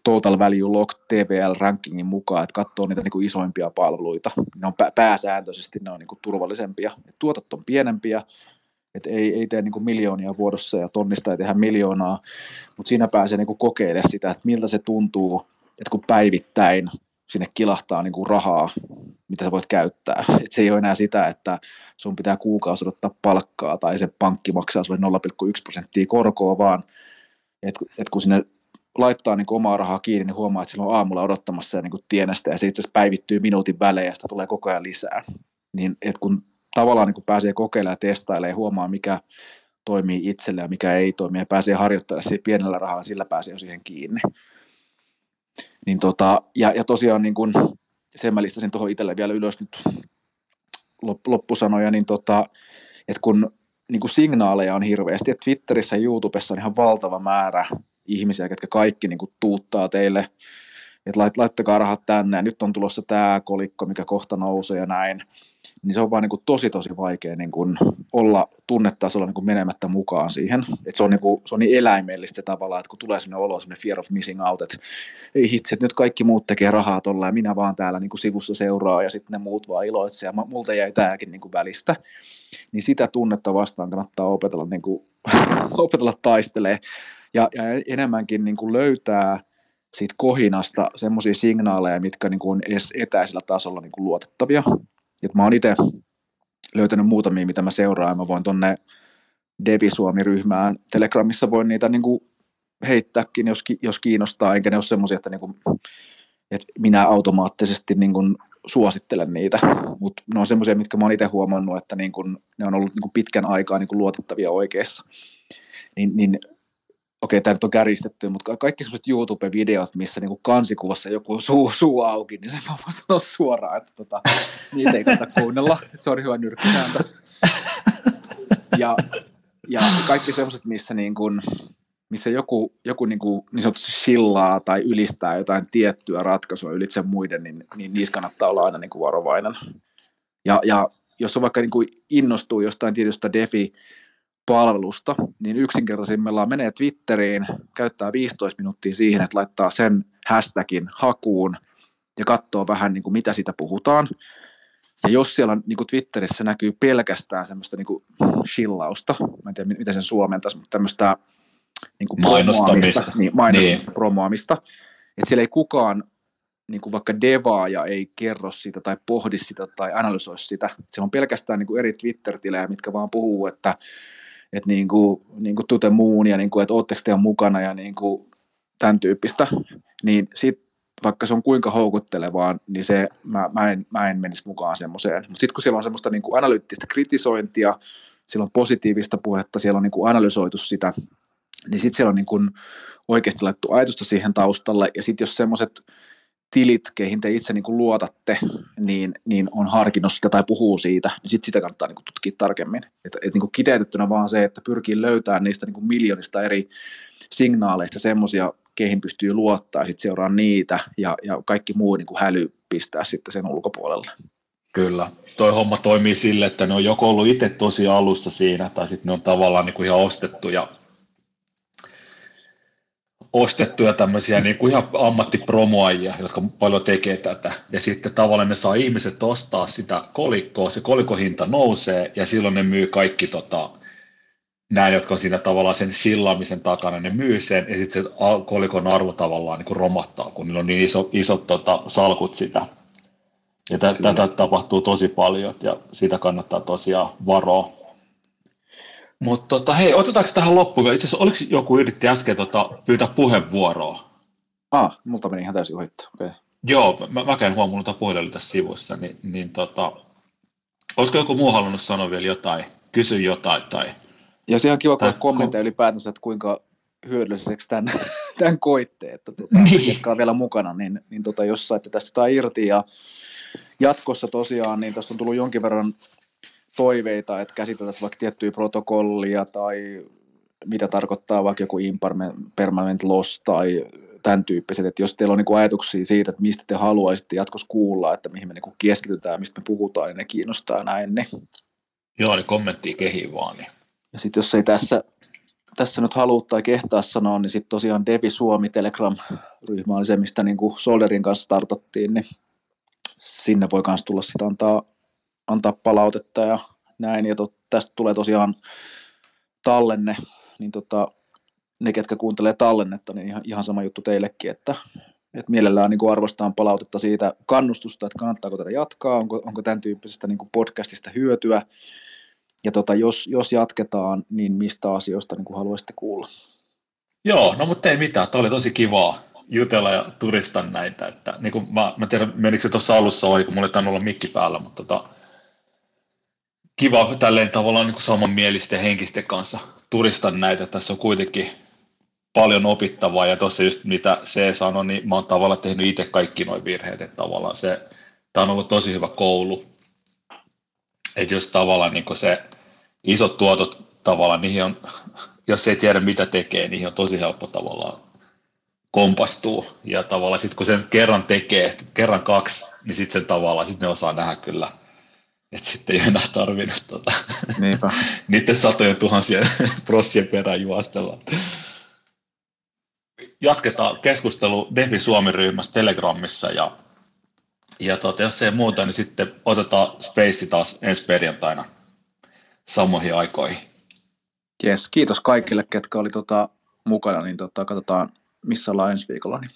Total Value Lock TVL rankingin mukaan, että katsoo niitä niin kuin isoimpia palveluita. Ne on pääsääntöisesti ne on niin kuin turvallisempia. Et tuotot on pienempiä, että ei, ei tee niin kuin miljoonia vuodossa ja tonnista ei tehdä miljoonaa, mutta siinä pääsee niin kuin kokeilemaan sitä, että miltä se tuntuu, että kun päivittäin sinne kilahtaa niin kuin rahaa, mitä sä voit käyttää. Et se ei ole enää sitä, että sun pitää kuukausi odottaa palkkaa tai se pankki maksaa sulle 0,1 prosenttia korkoa, vaan että et kun sinne laittaa niin omaa rahaa kiinni, niin huomaa, että sillä on aamulla odottamassa ja niin tienestä ja se itse asiassa päivittyy minuutin välein ja sitä tulee koko ajan lisää. Niin et kun tavallaan niin pääsee kokeilemaan ja testailemaan ja huomaa, mikä toimii itselle ja mikä ei toimi ja pääsee harjoittelemaan pienellä rahalla, niin sillä pääsee jo siihen kiinni. Niin tota, ja, ja tosiaan niin kun, sen mä listasin tuohon itselle vielä ylös nyt loppusanoja, niin tota, että kun niin kuin signaaleja on hirveästi. Et Twitterissä ja YouTubessa on ihan valtava määrä ihmisiä, ketkä kaikki niin kuin tuuttaa teille, että laittakaa rahat tänne ja nyt on tulossa tämä kolikko, mikä kohta nousee ja näin niin se on vaan niin kuin tosi tosi vaikea niin kuin olla tunnetasolla niin kuin menemättä mukaan siihen. Et se, on niin kuin, se on niin eläimellistä tavallaan, että kun tulee sellainen olo, sellainen fear of missing out, että ei hitse, että nyt kaikki muut tekee rahaa tuolla ja minä vaan täällä niin kuin sivussa seuraa ja sitten ne muut vaan iloitsee ja multa jäi tämäkin niin kuin välistä. Niin sitä tunnetta vastaan kannattaa opetella, niin kuin, opetella taistelee ja, ja enemmänkin niin kuin löytää siitä kohinasta semmoisia signaaleja, mitkä niin kuin on edes etäisellä tasolla niin kuin luotettavia. Et mä oon itse löytänyt muutamia, mitä mä seuraan. Mä voin tonne Devi Suomi-ryhmään Telegramissa voin niitä niin kuin heittääkin, jos, jos kiinnostaa, enkä ne ole semmoisia, että, niin kuin, minä automaattisesti niin kuin suosittelen niitä, mutta ne on semmoisia, mitkä mä oon itse huomannut, että niin kuin, ne on ollut niin kuin pitkän aikaa niin kuin luotettavia oikeassa. Niin, niin okei, tämä nyt on käristetty, mutta kaikki sellaiset YouTube-videot, missä niin kuin kansikuvassa joku suu, suu auki, niin se mä voin sanoa suoraan, että tota, niitä ei kannata kuunnella, että se on hyvä nyrkkisääntö. Ja, ja kaikki sellaiset, missä, niin kuin, missä joku, joku niin, kuin, niin sanotusti sillaa tai ylistää jotain tiettyä ratkaisua ylitse muiden, niin, niin niissä kannattaa olla aina niin kuin varovainen. Ja, ja jos on vaikka niin kuin innostuu jostain tietystä defi palvelusta, niin yksinkertaisimmillaan menee Twitteriin, käyttää 15 minuuttia siihen, että laittaa sen hashtagin hakuun ja katsoo vähän, niin kuin mitä sitä puhutaan. Ja jos siellä niin kuin Twitterissä näkyy pelkästään semmoista niin kuin shillausta, mä en tiedä mitä sen suomentaisi, mutta tämmöistä niin kuin mainostamista, niin, mainostamista niin. promoamista, että siellä ei kukaan niin kuin vaikka devaaja ei kerro sitä tai pohdi sitä tai analysoi sitä. Se on pelkästään niin kuin eri Twitter-tilejä, mitkä vaan puhuu, että että niin kuin, niin kuin tute muun ja niin kuin, että ootteko te mukana ja niin kuin tämän tyyppistä, niin sit vaikka se on kuinka houkuttelevaa, niin se, mä, mä, en, mä en menisi mukaan semmoiseen. Mutta sitten kun siellä on semmoista niin kuin analyyttistä kritisointia, siellä on positiivista puhetta, siellä on niin kuin analysoitu sitä, niin sitten siellä on niin kuin oikeasti laittu ajatusta siihen taustalle, ja sitten jos semmoiset tilit, keihin te itse niin kuin luotatte, niin, niin on harkinnut sitä tai puhuu siitä, niin sit sitä kannattaa niin kuin tutkia tarkemmin. Et, et niin kuin kiteytettynä vaan se, että pyrkii löytämään niistä niin kuin miljoonista eri signaaleista semmoisia, keihin pystyy luottaa, sitten seuraa niitä ja, ja kaikki muu niin kuin häly pistää sitten sen ulkopuolelle. Kyllä. Toi homma toimii sille, että ne on joko ollut itse tosi alussa siinä, tai sitten ne on tavallaan niin kuin ihan ostettu ja ostettuja tämmöisiä niin kuin ihan ammattipromoajia, jotka paljon tekee tätä. Ja sitten tavallaan ne saa ihmiset ostaa sitä kolikkoa, se kolikohinta nousee ja silloin ne myy kaikki tota, näin, jotka on siinä tavallaan sen sillaamisen takana, ne myy sen ja sitten se kolikon arvo tavallaan niin kuin romahtaa, kun niillä on niin iso, isot tota, salkut sitä. Ja t- tätä tapahtuu tosi paljon ja siitä kannattaa tosiaan varoa. Mutta tota, hei, otetaanko tähän loppuun? Itse asiassa oliko joku yritti äsken tota, pyytää puheenvuoroa? Ah, multa meni ihan täysin ohittu. Okay. Joo, mä, mä käyn huomannut tuota puhelin tässä sivussa, niin, niin tota, olisiko joku muu halunnut sanoa vielä jotain, kysyä jotain tai... Ja se on kiva kuulla kommentteja ko- ylipäätänsä, että kuinka hyödylliseksi tämän, tämän koitte, että tuota, niin. jotka on vielä mukana, niin, niin tota, jos saitte tästä jotain irti ja jatkossa tosiaan, niin tässä on tullut jonkin verran toiveita, että käsiteltäisiin vaikka tiettyjä protokollia tai mitä tarkoittaa vaikka joku impermanent loss tai tämän tyyppiset, että jos teillä on niin ajatuksia siitä, että mistä te haluaisitte jatkossa kuulla, että mihin me niin keskitytään, mistä me puhutaan, niin ne kiinnostaa näin. Niin. Joo, niin kommenttia kehiin vaan. Niin. Ja sitten jos ei tässä, tässä nyt halua tai kehtaa sanoa, niin sitten tosiaan Devi Suomi Telegram-ryhmä oli se, mistä niin kuin Solderin kanssa startattiin, niin sinne voi myös tulla sitä antaa antaa palautetta ja näin. Ja to, tästä tulee tosiaan tallenne, niin tota, ne, ketkä kuuntelee tallennetta, niin ihan, ihan sama juttu teillekin, että, että mielellään niin arvostaan palautetta siitä kannustusta, että kannattaako tätä jatkaa, onko, onko tämän tyyppisestä niin podcastista hyötyä, ja tota, jos, jos jatketaan, niin mistä asioista niin haluaisitte kuulla? Joo, no mutta ei mitään, tämä oli tosi kivaa jutella ja turistaa näitä, että niin kuin mä, mä tiedän, menikö se tuossa alussa ohi, kun mulla ei olla mikki päällä, mutta tota, kiva tälleen tavallaan niin samanmielisten henkisten kanssa turistaa näitä. Tässä on kuitenkin paljon opittavaa ja tuossa just mitä se sanoi, niin mä oon tavallaan tehnyt itse kaikki nuo virheet, että tavallaan se, tämä on ollut tosi hyvä koulu. Että jos tavallaan niin se, isot tuotot tavallaan, niihin on, jos ei tiedä mitä tekee, niihin on tosi helppo tavallaan kompastuu. Ja tavallaan sitten kun sen kerran tekee, kerran kaksi, niin sitten sen tavallaan, sitten ne osaa nähdä kyllä, että sitten ei enää tarvinnut tota, niiden satojen tuhansien prossien perään juostella. Jatketaan keskustelu Defi Suomi-ryhmässä Telegramissa ja, ja tota, jos ei muuta, niin sitten otetaan Space taas ensi perjantaina samoihin aikoihin. Yes, kiitos kaikille, ketkä oli tota, mukana, niin tota, katsotaan missä ollaan ensi viikolla. Niin.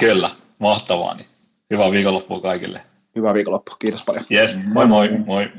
Kyllä, mahtavaa. Niin. Hyvää viikonloppua kaikille. Hyvää viikonloppua, kiitos paljon. Yes, moi moi. moi. moi.